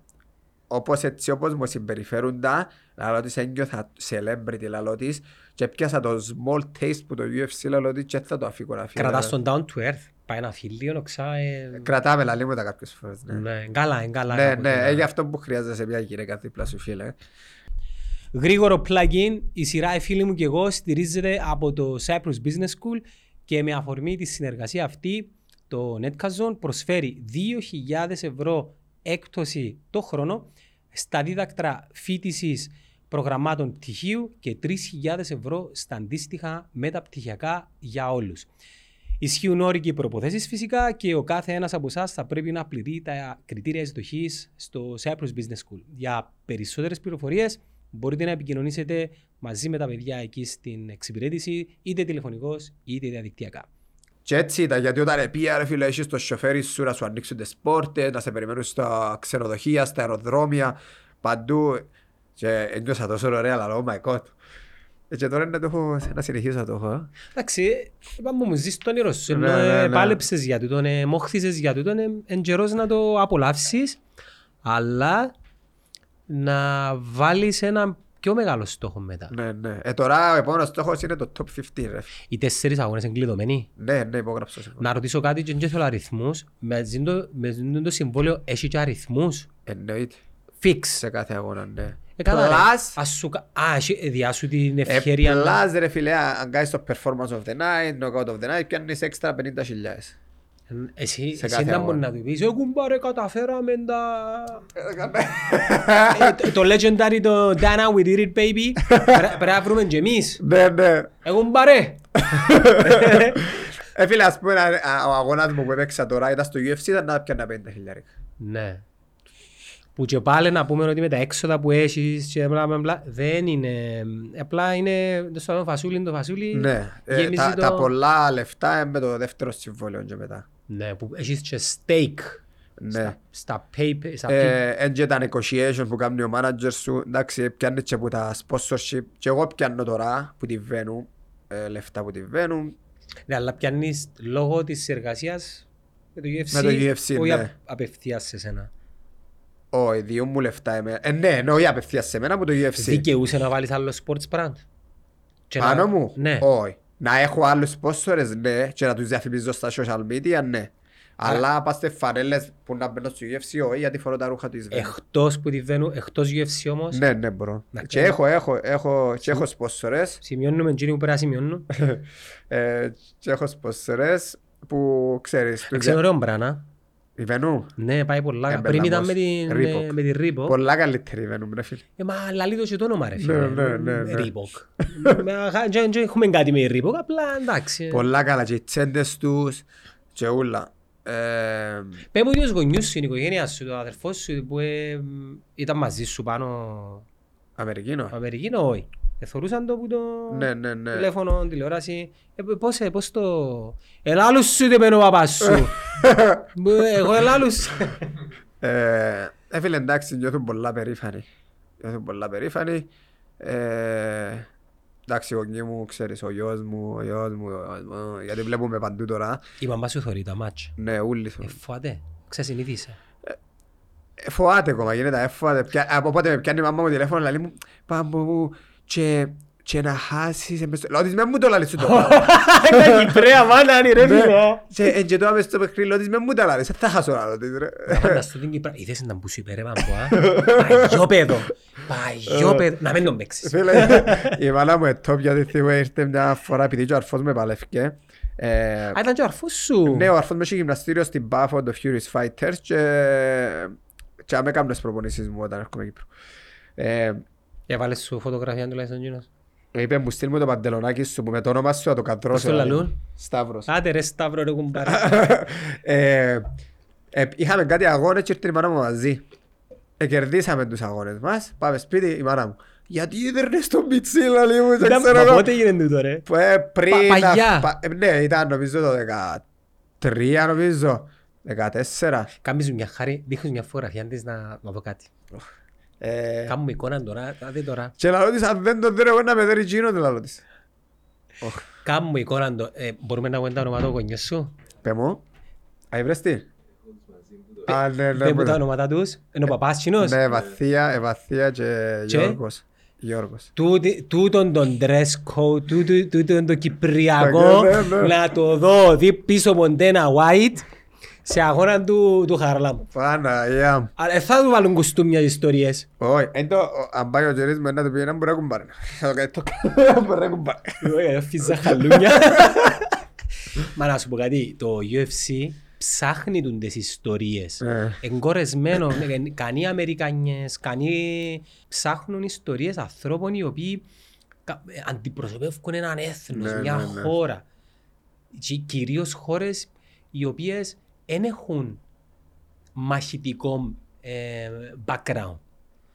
όπως έτσι όπως μου συμπεριφέρουν τα, λαλό της ένιωθα celebrity λαλό της και πιάσα το small taste που το UFC λαλό της και θα το αφήκω να φύγει. Κρατάς τον down to earth. Πάει ένα φιλίο, νοξά. ε, Κρατάμε λαλί μου τα κάποιες φορές, ναι. Ναι, καλά, είναι καλά. Ναι, κάποτε, ναι, ε, γι' αυτό που χρειάζεσαι μια γυναίκα δίπλα σου φίλε. Γρήγορο plugin, η σειρά «Οι φίλοι μου και εγώ» στηρίζεται από το Cyprus Business School και με αφορμή τη συνεργασία αυτή το Netcazon προσφέρει 2.000 ευρώ έκπτωση το χρόνο στα δίδακτρα φοιτησης προγραμμάτων πτυχίου και 3.000 ευρώ στα αντίστοιχα μεταπτυχιακά για όλους. Ισχύουν όρικοι προποθέσει φυσικά και ο κάθε ένας από εσάς θα πρέπει να πληρεί τα κριτήρια εισδοχής στο Cyprus Business School. Για περισσότερες πληροφορίες μπορείτε να επικοινωνήσετε μαζί με τα παιδιά εκεί στην εξυπηρέτηση, είτε τηλεφωνικώ είτε διαδικτυακά. Και έτσι ήταν, γιατί όταν επία ρε φίλε, έχεις το σοφέρι σου να σου ανοίξουν τις πόρτες, να σε περιμένουν στα ξενοδοχεία, στα αεροδρόμια, παντού. Και ένιωσα τόσο ωραία, αλλά oh my god. Ε, Και τώρα να το έχω, να συνεχίσω να το έχω. ε. Εντάξει, είπαμε μου ζεις το όνειρο σου, Ναι, ενώ ναι, ναι. πάλεψες για τούτον, ε, μόχθησες για τούτον, ε, εν καιρός να το απολαύσεις, αλλά να βάλεις ένα πιο μεγάλο στόχο μετά. Ναι, ναι. Ε, τώρα ο επόμενος στόχος είναι το top 15 ρε. Οι τέσσερις αγώνες εγκλειδωμένοι. Ναι, ναι, υπόγραψα σε Να ρωτήσω κάτι και δεν θέλω αριθμούς. Με ζήν το, με ζήν το συμβόλαιο έχει και αριθμούς; Εννοείται. Fix. Σε κάθε αγώνα, ναι. Ε, καλά, ρε. Plus, Ας σου κα- Α, έχει διάσου την ε, ευκαιρία να... plus, ρε φίλε, αν κάνεις το performance of the night, knockout of the night, πιάνεις έξτρα 50 χιλιάδες. Εσύ, σε εσύ κάθε να μπορεί αγώνα. να του πεις «Ε, κουμπάρε, καταφέραμε τα...» Ε, το- Το legendary το «Dana, we did it, baby» Πρέ- Πρέπει να βρούμε και εμείς. Ναι, ναι. «Ε, κουμπάρε». Ε, φίλε, ας πούμε, α- α- ο αγώνας μου που έπαιξα τώρα ήταν στο UFC, ήταν να πιάνα 50 χιλιάρικα. Ναι. Που και πάλι να πούμε ότι με τα έξοδα που έχεις και μπλα μπλα μπλα δεν είναι... Απλά είναι στο φασούλι, το φασούλι Ναι. Ε, γέμιζε τα, το- τα πολλά λεφτά είναι με το δεύτερο συμβόλαιο και μετά. Ναι, που έχεις και stake Ναι. στα, στα paper, στα paper. Ε, Εν και τα negotiation που κάνει ο manager σου, εντάξει, πιάνεις και από τα sponsorship και εγώ πιάνω τώρα που τη βαίνουν, ε, λεφτά που τη βαίνουν. Ναι, αλλά πιάνεις λόγω της εργασίας με το UFC, Με το UFC, όχι ναι. απ- απευθείας σε σένα; Όχι, δύο μου λεφτά εμένα. Ε, ναι, ναι, όχι απευθείας σε μένα από το UFC. Δικαιούσε να βάλεις άλλο sports brand; Και Πάνω να- μου, Ναι. όχι. Να έχω άλλους sponsors, ναι, και να τους διαφημίζω στα social media, ναι. Αλλά πας σε φανέλες που να μπαίνω στο UFC, όχι, γιατί φορώ τα ρούχα του Ισβέν. Εκτός που τη βαίνουν, εκτός UFC όμως, Ναι, ναι, μπορώ. Να Και ξέρεις. έχω, έχω, έχω, και έχω sponsors, σημειώνουμε εκείνοι που πρέπει να σημειώνουν. ε, και έχω sponsors που ξέρεις, του Ξέρω ωραίο μπράνα. Η Βενού. Ναι, πάει πολλά. Ε, Πριν ήταν μπελαμός. με την, Reebok. με την Reebok. Πολλά καλύτερη η Βενού, ρε φίλε. Ε, μα λαλεί το και το όνομα ρε φίλε. Ναι, ναι, ναι, ναι. Reebok. Με αγα- δεν- δεν έχουμε κάτι με Reebok, απλά εντάξει. Πολλά καλά και οι τσέντες τους και ούλα. Ε, Πες μου τους γονιούς σου, η οικογένεια σου, το αδερφός σου που ε, ήταν μαζί σου πάνω Αμερικίνο. Αμερικίνο, όχι. Εθωρούσαν το που το Ναι, ναι, ναι. τηλέφωνο, τηλεόραση. Ε, πώς, ε, πώς το... Ελάλους σου δεν μένω ο παπάς σου. Ε, Εγώ ελάλους. Ε, ε, φίλε, εντάξει, νιώθουν πολλά περήφανοι. Νιώθουν πολλά περήφανοι. Ε, εντάξει, ο γονεί μου, ξέρεις, ο γιος μου, ο γιος μου, ο γιος μου, γιατί βλέπουμε παντού τώρα. Η μαμά σου θωρεί τα μάτια. Ναι, ούλοι Ε, σου. φοάται. Ξεσυνήθισε. Ε, Φοβάται ακόμα, γίνεται, ε, φοβάται. Πια- Από πότε με πιάνει η μαμά μου τηλέφωνο, λέει μου, πάμπο μου, και, και να χάσεις, εμπες στο-» Λέω της, «Με μου το λαλείς σου το πράγμα». Τα Κυπρέα μάνα είναι ρε Ναι. φίλε. Και ε, και τώρα μες στο παιχνίδι, λέω της, «Με μου τα λαλείς, δεν θα χάσω άλλο της, ρε». Φανταστώ την Κυπρέα. Είδες να μπούσει υπέρ εμάς πω, α. Παγιό παιδό. Παγιό παιδό. Να μην τον παίξεις. Φίλε, η μάνα μου είναι top γιατί θυμώ ήρθε μια φορά επειδή και ο αρφός με παλεύκε. Ε, Α, ήταν και ο αρφός σου. Ναι, ο αρφός μου είχε γυμναστήριο στην Πάφο, το Furious Fighters και και άμε κάνουν τις προπονήσεις μου όταν έρχομαι Κύπρο. Ε, Έβαλες σου φωτογραφία τουλάχιστον γίνος. είπε μου στείλ μου το παντελονάκι σου που με το όνομα σου θα το Πώς κατρώσω. το λαλούν; Σταύρος. Άντε ρε Σταύρο ρε κουμπάρε. ε, ε, είχαμε κάτι αγώνες και ήρθε η μάνα μου μαζί. Ε, κερδίσαμε τους αγώνες μας. Πάμε σπίτι, η μάνα μου. Γιατί έδερνες τον πιτσίλα λίγο, δεν Ήταν- ξέρω μα εγώ». Πότε έγινε τούτο ρε. Που, ε, πριν... Πα- παλιά. να- πα- ε, ναι, ήταν νομίζω το 13 νομίζω. 14. Κάμεις μου μια χάρη, δείχνεις μια φωτογραφία της να να δω κάτι. Ε, Κάμουμε εικόνα τώρα, δείτε τώρα. και λαλό της αν δεν τον δέρω εγώ να με δέρει εκείνο του λαλό της. Κάμουμε εικόνα, το- ε, μπορούμε να πούμε τα ονόματα των γονιών σου; Πε μου. Α, βρες τι. Α, ναι, ναι, Δεν μου μπορεί. τα ονόματα τους. Είναι ο παπάς κοινός. Ναι, Βαθία, Ευαθία και Και; Γιώργος. Γιώργος. Τούτη- Τούτον τον dress code, τούτο- τούτον το κυπριακό, Ναι, ναι, ναι. να το δω δει πίσω Μοντένα White σε αγώνα του, του Χαρλάμ. Παναγία μου. Αλλά ε, θα του βάλουν κουστούμια οι ιστορίες. Όχι, εν το, ο- αν πάει ο Τζερής με να του πει να μπορεί να κουμπάρει. Θα το κάνει το κάνω, μπορεί να κουμπάρει. Ε, Φύζα χαλούνια. Μα να σου πω κάτι, το UFC ψάχνει τούν τις ιστορίες. Ε. Εγκορεσμένο, ε, κανεί Αμερικανιές, κανεί ψάχνουν ιστορίες ανθρώπων οι οποίοι κα- ε, αντιπροσωπεύουν έναν έθνος, Ναι, μια ναι, ναι. χώρα. Και κυρίως χώρες οι οποίες δεν έχουν μαχητικό ε, background.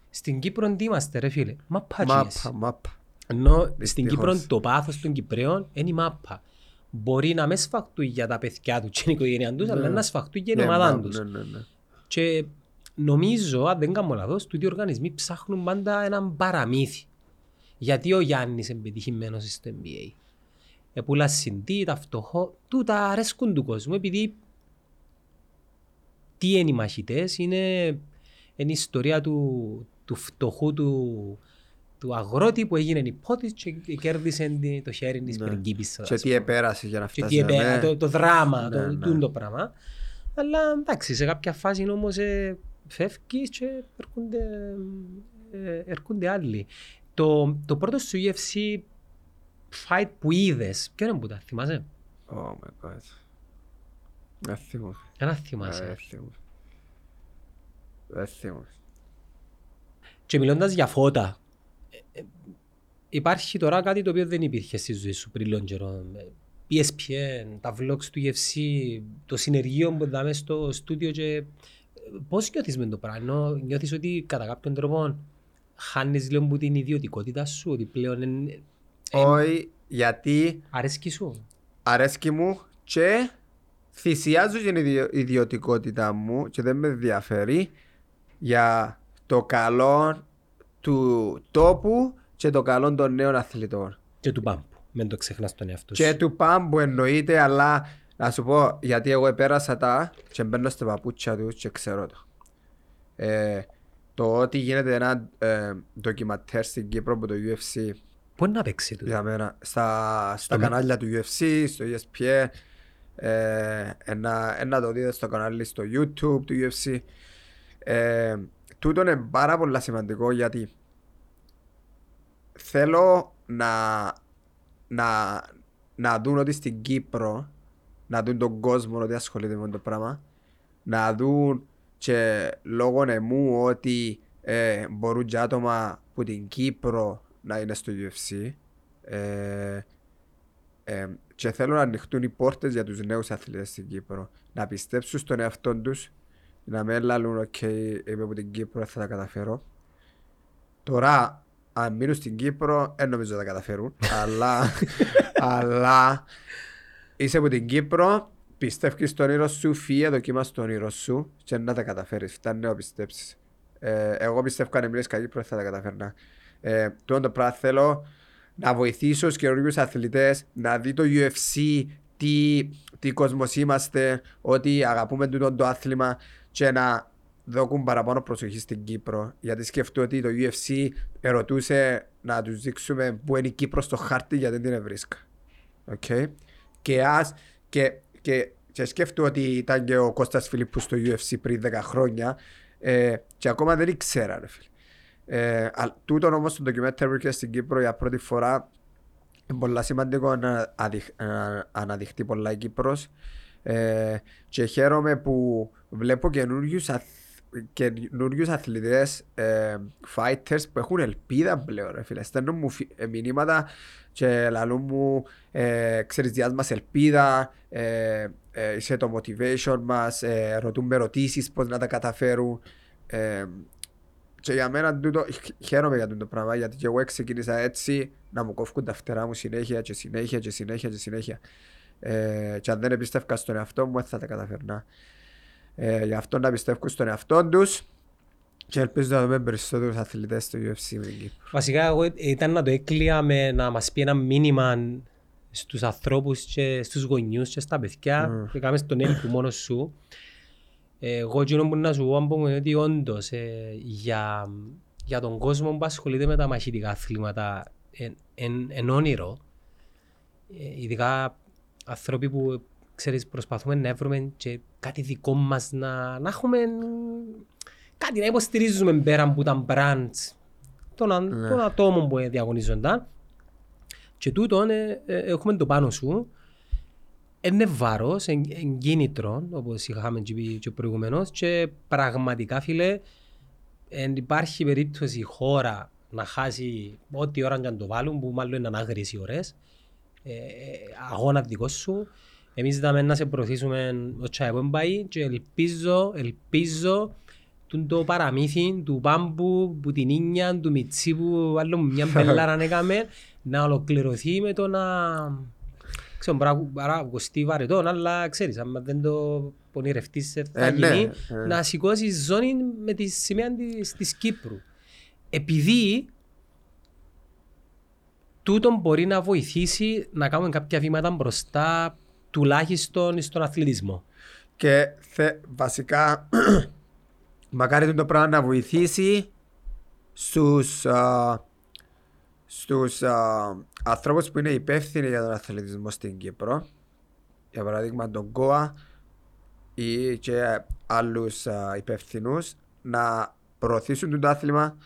Στην Κύπρο τι είμαστε ρε φίλε, μαπάτζιες. Μάπα, μάπα. Ενώ στην Δυστυχώς. Κύπρο το πάθος των Κυπρέων είναι η μάπα. Μπορεί να μες σφαχτούν για τα παιδιά τους και την οικογένεια τους, αλλά να σφαχτούν για την Ναι, ομάδα μα- τους. ναι, ναι, ναι. Και νομίζω, αν δεν κάνω λάθος, τούτοι οι οργανισμοί ψάχνουν πάντα έναν παραμύθι. Γιατί ο Γιάννης είναι πετυχημένος στο NBA. Επούλα συντή, τα φτωχό, τούτα αρέσκουν του κόσμου, επειδή τι είναι οι μαχητές, είναι, είναι η ιστορία του, του φτωχού του, του αγρότη που έγινε υπότης και κέρδισε τη- το χέρι της Ναι. πριγκίπισσας. Και ας τι πούμε. επέρασε για να Και φτάσει. τι επέ, ναι. το, το δράμα, Ναι, το, ναι. τούτο το πράγμα. Αλλά εντάξει, σε κάποια φάση όμως ε, φεύγεις και έρχονται, ε, έρχονται άλλοι. Το, το πρώτο σου UFC fight που είδες, ποιο είναι που τα θυμάσαι; Oh my god. Δεν θυμούμαι. Ένα Ε, θυμάσαι. Δεν θυμούμαι. Δεν θυμούμαι. Και μιλώντας για φώτα, ε, ε, υπάρχει τώρα κάτι το οποίο δεν υπήρχε στη ζωή σου πριν λίγο καιρό. Ε, ESPN, τα vlogs του UFC, το συνεργείο που δάμε στο στούντιο και ε, πώς νιώθεις με το πράγμα, ενώ νιώθεις ότι κατά κάποιον τρόπο χάνεις λίγο που την ιδιωτικότητα σου, ότι πλέον είναι... Όχι, γιατί αρέσκει σου; αρέσκει μου και θυσιάζω την ιδιο- ιδιωτικότητα μου και δεν με ενδιαφέρει για το καλό του τόπου και το καλό των νέων αθλητών. Και του πάμπου, μην το ξεχνάς τον εαυτό Και σου. του πάμπου εννοείται, αλλά να σου πω γιατί εγώ επέρασα τα και μπαίνω στα παπούτσια τους και ξέρω το. Ε, το ότι γίνεται ένα ε, ντοκιματέρ στην Κύπρο από το UFC Πού είναι να παίξει τούτο. για μένα στα, στα με- κανάλια του UFC, στο E ESPN ε, ένα, ένα το δείτε στο κανάλι στο YouTube του UFC. Ε, τούτο είναι πάρα πολύ σημαντικό γιατί θέλω να, να, να δουν ότι στην Κύπρο να δουν τον κόσμο ότι ασχολείται με το πράγμα να δουν και λόγω εμού ότι ε, μπορούν και άτομα που την Κύπρο να είναι στο UFC. Ε, ε, και θέλω να ανοιχτούν οι πόρτες για τους νέους αθλητές στην Κύπρο. Να πιστέψουν στον εαυτό τους να μην λαλούν οκ είμαι από την Κύπρο θα τα καταφέρω τώρα αν μείνουν στην Κύπρο δεν νομίζω θα τα καταφέρουν αλλά, αλλά είσαι από την Κύπρο πιστεύεις στον όνειρο σου φύγε δοκίμας το όνειρο σου και να τα καταφέρεις. Φτάνει να το πιστέψεις. Ε, εγώ πιστεύω αν μείνεις στην Κύπρο θα τα καταφέρνα. Ε, τούτο το πράγμα θέλω να βοηθήσω στους καινούργιους αθλητές να δει το UFC τι, τι κόσμος είμαστε ότι αγαπούμε τούτο το άθλημα και να δώκουν παραπάνω προσοχή στην Κύπρο. Γιατί σκεφτώ ότι το UFC ερωτούσε να τους δείξουμε που είναι η Κύπρος στο χάρτη γιατί δεν την βρίσκα. Okay. Και, ας, και, και, και σκέφτομαι ότι ήταν και ο Κώστας Φιλίππου στο UFC πριν 10 χρόνια ε, και ακόμα δεν ήξερα ρε φίλε. Ε, α, τούτον όμως το ντοκιμένταρ που έρχεται στην Κύπρο για πρώτη φορά είναι πολύ σημαντικό να, αδειχ, να αναδειχτεί πολλά η Κύπρος ε, και χαίρομαι που βλέπω καινούριους αθ, καινούριους αθλητές ε, fighters που έχουν ελπίδα πλέον ρε φίλε. Στέλνουν μου φι- ε, μηνύματα και λαλούν μου ε, ξέρεις διάς μας ελπίδα ε, ε, είσαι το motivation μας ε, ρωτούν με ερωτήσεις πώς να τα καταφέρουν ε, και για μένα τούτο, χ- χαίρομαι για το πράγμα γιατί και εγώ ξεκίνησα έτσι να μου κόφκουν τα φτερά μου συνέχεια και συνέχεια και συνέχεια και συνέχεια. Ε, και αν δεν εμπιστεύκα στον εαυτό μου, δεν θα τα καταφέρνα. Ε, γι' αυτό να πιστεύω στον εαυτό τους και ελπίζω να δούμε περισσότερους αθλητές στο UFC με την Κύπρο. Βασικά εγώ ήταν να το έκλεια με να μας πει ένα μήνυμα στους ανθρώπους και στους γονιούς και στα παιδιά και κάνεις τον έλπου μόνος σου. Ε, Εγώ εκείνο που να σου πω από είναι ότι όντως ε, για, για τον κόσμο που ασχολείται με τα μαχητικά αθλήματα εν, εν, εν όνειρο ε, ειδικά άνθρωποι που ξέρεις, προσπαθούμε να βρούμε και κάτι δικό μας να, να έχουμε κάτι να υποστηρίζουμε πέρα από τα brands των, α- των ατόμων που διαγωνίζονταν. Και τούτον ε, ε, έχουμε το πάνω σου είναι βάρος, εν, εν κίνητρο, όπως είχαμε και πει και προηγουμένως και πραγματικά φίλε εν υπάρχει περίπτωση η χώρα να χάσει ό,τι ώρα και αν το βάλουν που μάλλον είναι ανάγρες οι ώρες. Ε, ε, αγώνα δικό σου. Εμείς είδαμε να σε προωθήσουμε ο τσάι που πάει και ελπίζω, ελπίζω τούν το παραμύθι του Πάμπου, που την Ίνια, του Μιτσί που άλλο μια μπελάρα να έκαμε να ολοκληρωθεί με το να ξέρω μπορεί να- μπορεί να ακουστεί βαρετόν αλλά ξέρεις αν δεν το πονηρευτείς ε, θα Ε, ναι, γίνει ε. να σηκώσει ζώνη με τη σημαία της, της Κύπρου επειδή τούτο μπορεί να βοηθήσει να κάνουμε κάποια βήματα μπροστά τουλάχιστον στον αθλητισμό. Και θε, βασικά, μακάρι το πράγμα να βοηθήσει στους, α, στους α, ανθρώπους που είναι υπεύθυνοι για τον αθλητισμό στην Κύπρο. Για παράδειγμα τον ΚΟΑ ή και άλλους α, υπεύθυνους να προωθήσουν το άθλημα,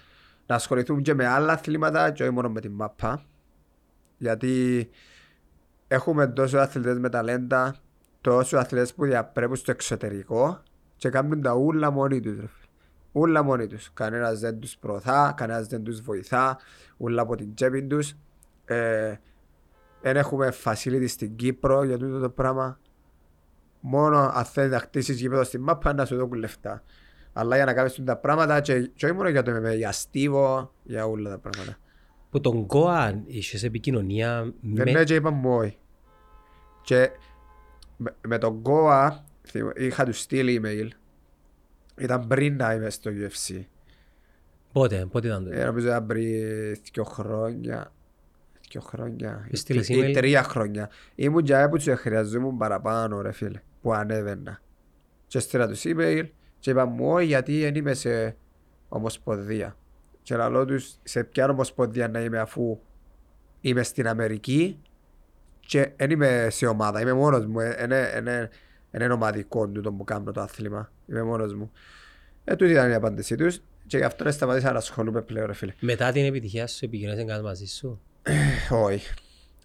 να ασχοληθούν και με άλλα αθλήματα και όχι μόνο με την ΜΑΠΑ. Γιατί έχουμε τόσο αθλητές με ταλέντα, τόσο αθλητές που διαπρέπουν στο εξωτερικό και κάνουν τα ούλα μόνοι τους. Ρε φίλε. Ούλα μόνοι τους. Κανένας δεν τους προωθά, κανένας δεν τους βοηθά, ούλα από την τσέπη τους. Ε, δεν έχουμε facility στην Κύπρο για τούτο το πράγμα. Μόνο αν θέλεις να χτίσεις γήπεδο στην μάπα να σου δώσουν λεφτά. Αλλά για να κάνεις τα πράγματα και, και όχι μόνο για το MMA, για στίβο, για όλα τα πράγματα. Που τον ΚΟΑ είσαι σε επικοινωνία Δεν με... είναι και είπα μου όχι. Και με, με τον Goa θυμ- είχα του στείλει email. Ήταν πριν να είμαι στο UFC. Πότε, πότε ήταν το. Ε, νομίζω ήταν πριν δύο χρόνια. Δύο χρόνια. Του στείλες Ή email? τρία χρόνια. Ήμουν για που τους χρειαζόμουν παραπάνω ρε φίλε. Που ανέβαινα. Και στείλα τους email και είπα μου όχι γιατί δεν είμαι σε ομοσπονδία. Και λαλό τους σε ποια ομοσπονδία να είμαι αφού είμαι στην Αμερική και δεν είμαι σε ομάδα. Είμαι μόνος μου. Ε, Είναι, είναι, είναι ομαδικό τούτο που κάνω το άθλημα. Είμαι μόνος μου. Ε, τούτη ήταν η απάντησή τους και γι' αυτό δεν σταματήσα να ασχολούμαι πλέον ρε φίλε. Μετά την επιτυχία σου επικοινωνήσαν κάτι μαζί σου; Όχι.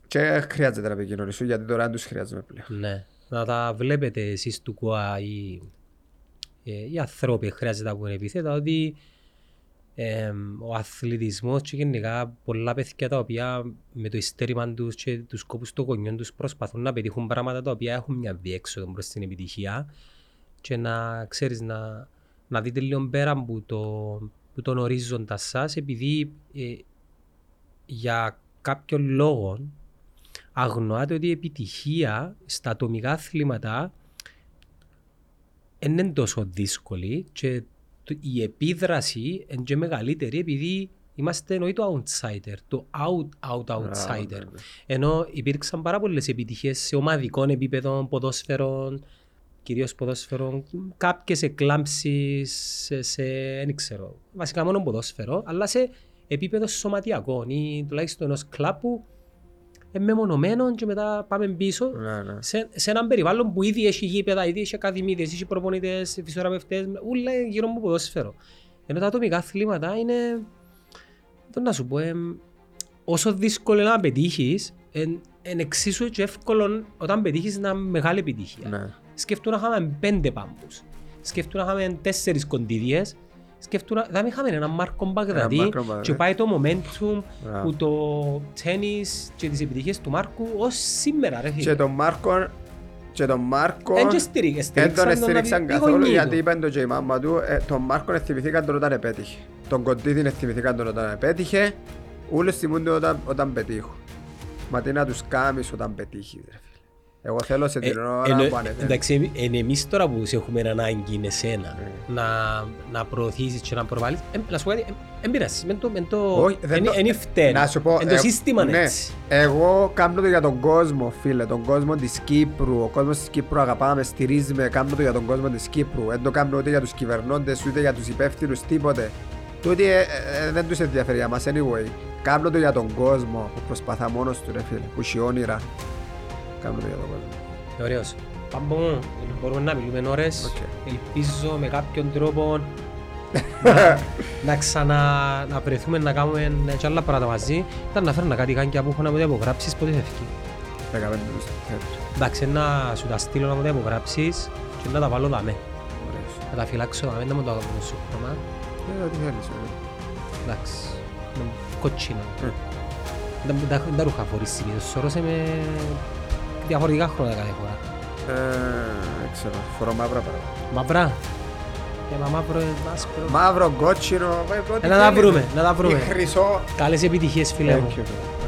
Και χρειάζεται να επικοινωνήσω γιατί τώρα δεν τους χρειάζομαι πλέον. Ναι. Να τα βλέπετε εσείς του ΚΟΑ ή ε, οι ανθρώποι χρειάζεται να πούμε επίθετα ότι ε, ο αθλητισμός και γενικά πολλά παιδιά τα οποία με το ειστέρημα τους και τους σκόπους των γονιών τους προσπαθούν να πετύχουν πράγματα τα οποία έχουν μια διέξοδο προς την επιτυχία. Και να ξέρεις να, να δείτε λίγο πέρα από, το, που τον ορίζοντα σας επειδή ε, για κάποιον λόγο αγνοάται ότι η επιτυχία στα ατομικά αθλήματα δεν είναι τόσο δύσκολη και το- η επίδραση είναι και μεγαλύτερη επειδή είμαστε εννοεί το outsider, το out, out, outsider. ναι, ναι. Ενώ υπήρξαν πάρα πολλές επιτυχίες σε ομαδικών επίπεδων, ποδόσφαιρων, κυρίως ποδόσφαιρο, κάποιες εκλάμψεις σε, σε, δεν ξέρω, βασικά μόνο ποδόσφαιρο, αλλά σε επίπεδο σωματιακό ή τουλάχιστον ενός κλαπ που είναι μεμονωμένο και μετά πάμε πίσω Ναι, ναι. σε, σε έναν περιβάλλον που ήδη έχει γήπεδα, ήδη έχει ακαδημίδες, έχει προπονητές, φυσιοθεραπευτές, ούλα είναι γύρω από ποδόσφαιρο. Ενώ τα ατομικά αθλήματα είναι, το να σου πω, εμ, όσο δύσκολο είναι να πετύχεις, είναι εξίσου και εύκολο όταν πετύχεις να είναι μεγάλη επιτυχία. Ναι. Σκεφτούν να είχαμε πέντε πάμπους. Σκεφτούν να είχαμε τέσσερις κοντίδιες. Σκεφτούν να θα είχαμε έναν Μάρκο Μπαγδατή Μάρκο Μπαγδατή. και πάει το momentum Μπράβο. που το τένις και τις επιτυχίες του Μάρκου ως σήμερα ρε Και φίλε. τον Μάρκο και τον Μάρκο Εν και στηρί- δεν τον στηρίξαν τον στηρίξαν οι καθόλου γονείς γιατί του. είπαν το και η μάμα του ε, τον Μάρκο θυμηθήκαν τον όταν επέτυχε τον Κοντίδιν θυμηθήκαν τον όταν επέτυχε Ούλες θυμούνται όταν, όταν πετύχουν Μα τι να τους κάνεις όταν πετύχεις ρε φίλε Εγώ θέλω σε την ώρα Ε, Εννο- που ανεβαίνει Εντάξει, εν εμείς τώρα που σε έχουμε ανάγκη είναι εσένα Ναι. να, να προωθήσεις και να προβάλλεις. Ε, να σου πω κάτι, εν πειράζει, μεν το, μεν το, Όχι, δεν εν, το- εν φταίνει. Να σου πω, Εν το ε, σύστημα ναι, έτσι. Εγώ κάνω το για τον κόσμο, φίλε. Τον κόσμο της Κύπρου. Ο κόσμος της Κύπρου αγαπάμε, στηρίζουμε. Κάνω το για τον κόσμο της Κύπρου. Δεν το κάνω ούτε για τους κυβερνώντες, ούτε για τους υπεύθυνους, τίποτε. Τούτοι ε, ε, δεν τους ενδιαφέρει για μας, anyway. Κάνω το για τον κόσμο που προσπαθά μόνος του, ρε φίλε. Που έχει όνειρα. Κάνω το για τον κόσμο. Ωραίος. Πάμπο μου, μπορούμε να μιλούμε ώρες. Οκ. Ελπίζω με κάποιον τρόπο να, να ξανα να βρεθούμε να κάνουμε και άλλα πράγματα μαζί. Ήταν να φέρνα κάτι γάντια που έχω να μου τα υπογράψεις πότε φεύγει. 15 του Σεπτέμβρη. Εντάξει, να σου τα στείλω να μου τα υπογράψεις και να τα βάλω δαμέ. Ωραίος. Να τα φυλάξω δαμέ, να μου το κάνω σου χρώμα. Ε, ό,τι θέλεις, ε. Εντάξει, να μου- κότσινα. Ε. Δεν δεν τα- δεν τα ρούχα φορείς συνήθως, σώρωσε με διαφορετικά χρώματα κάθε φορά. Ε, Δεν ξέρω, φορώ μαύρα παραπάνω. Μαυρά. Και μα μαύρο, ε, άσπρο. Μαύρο, κότσινο, ε, ό,τι Ε, να τα θέλεις. βρούμε, να τα βρούμε. Και χρυσό. Καλές επιτυχίες φίλε μου. Thank you.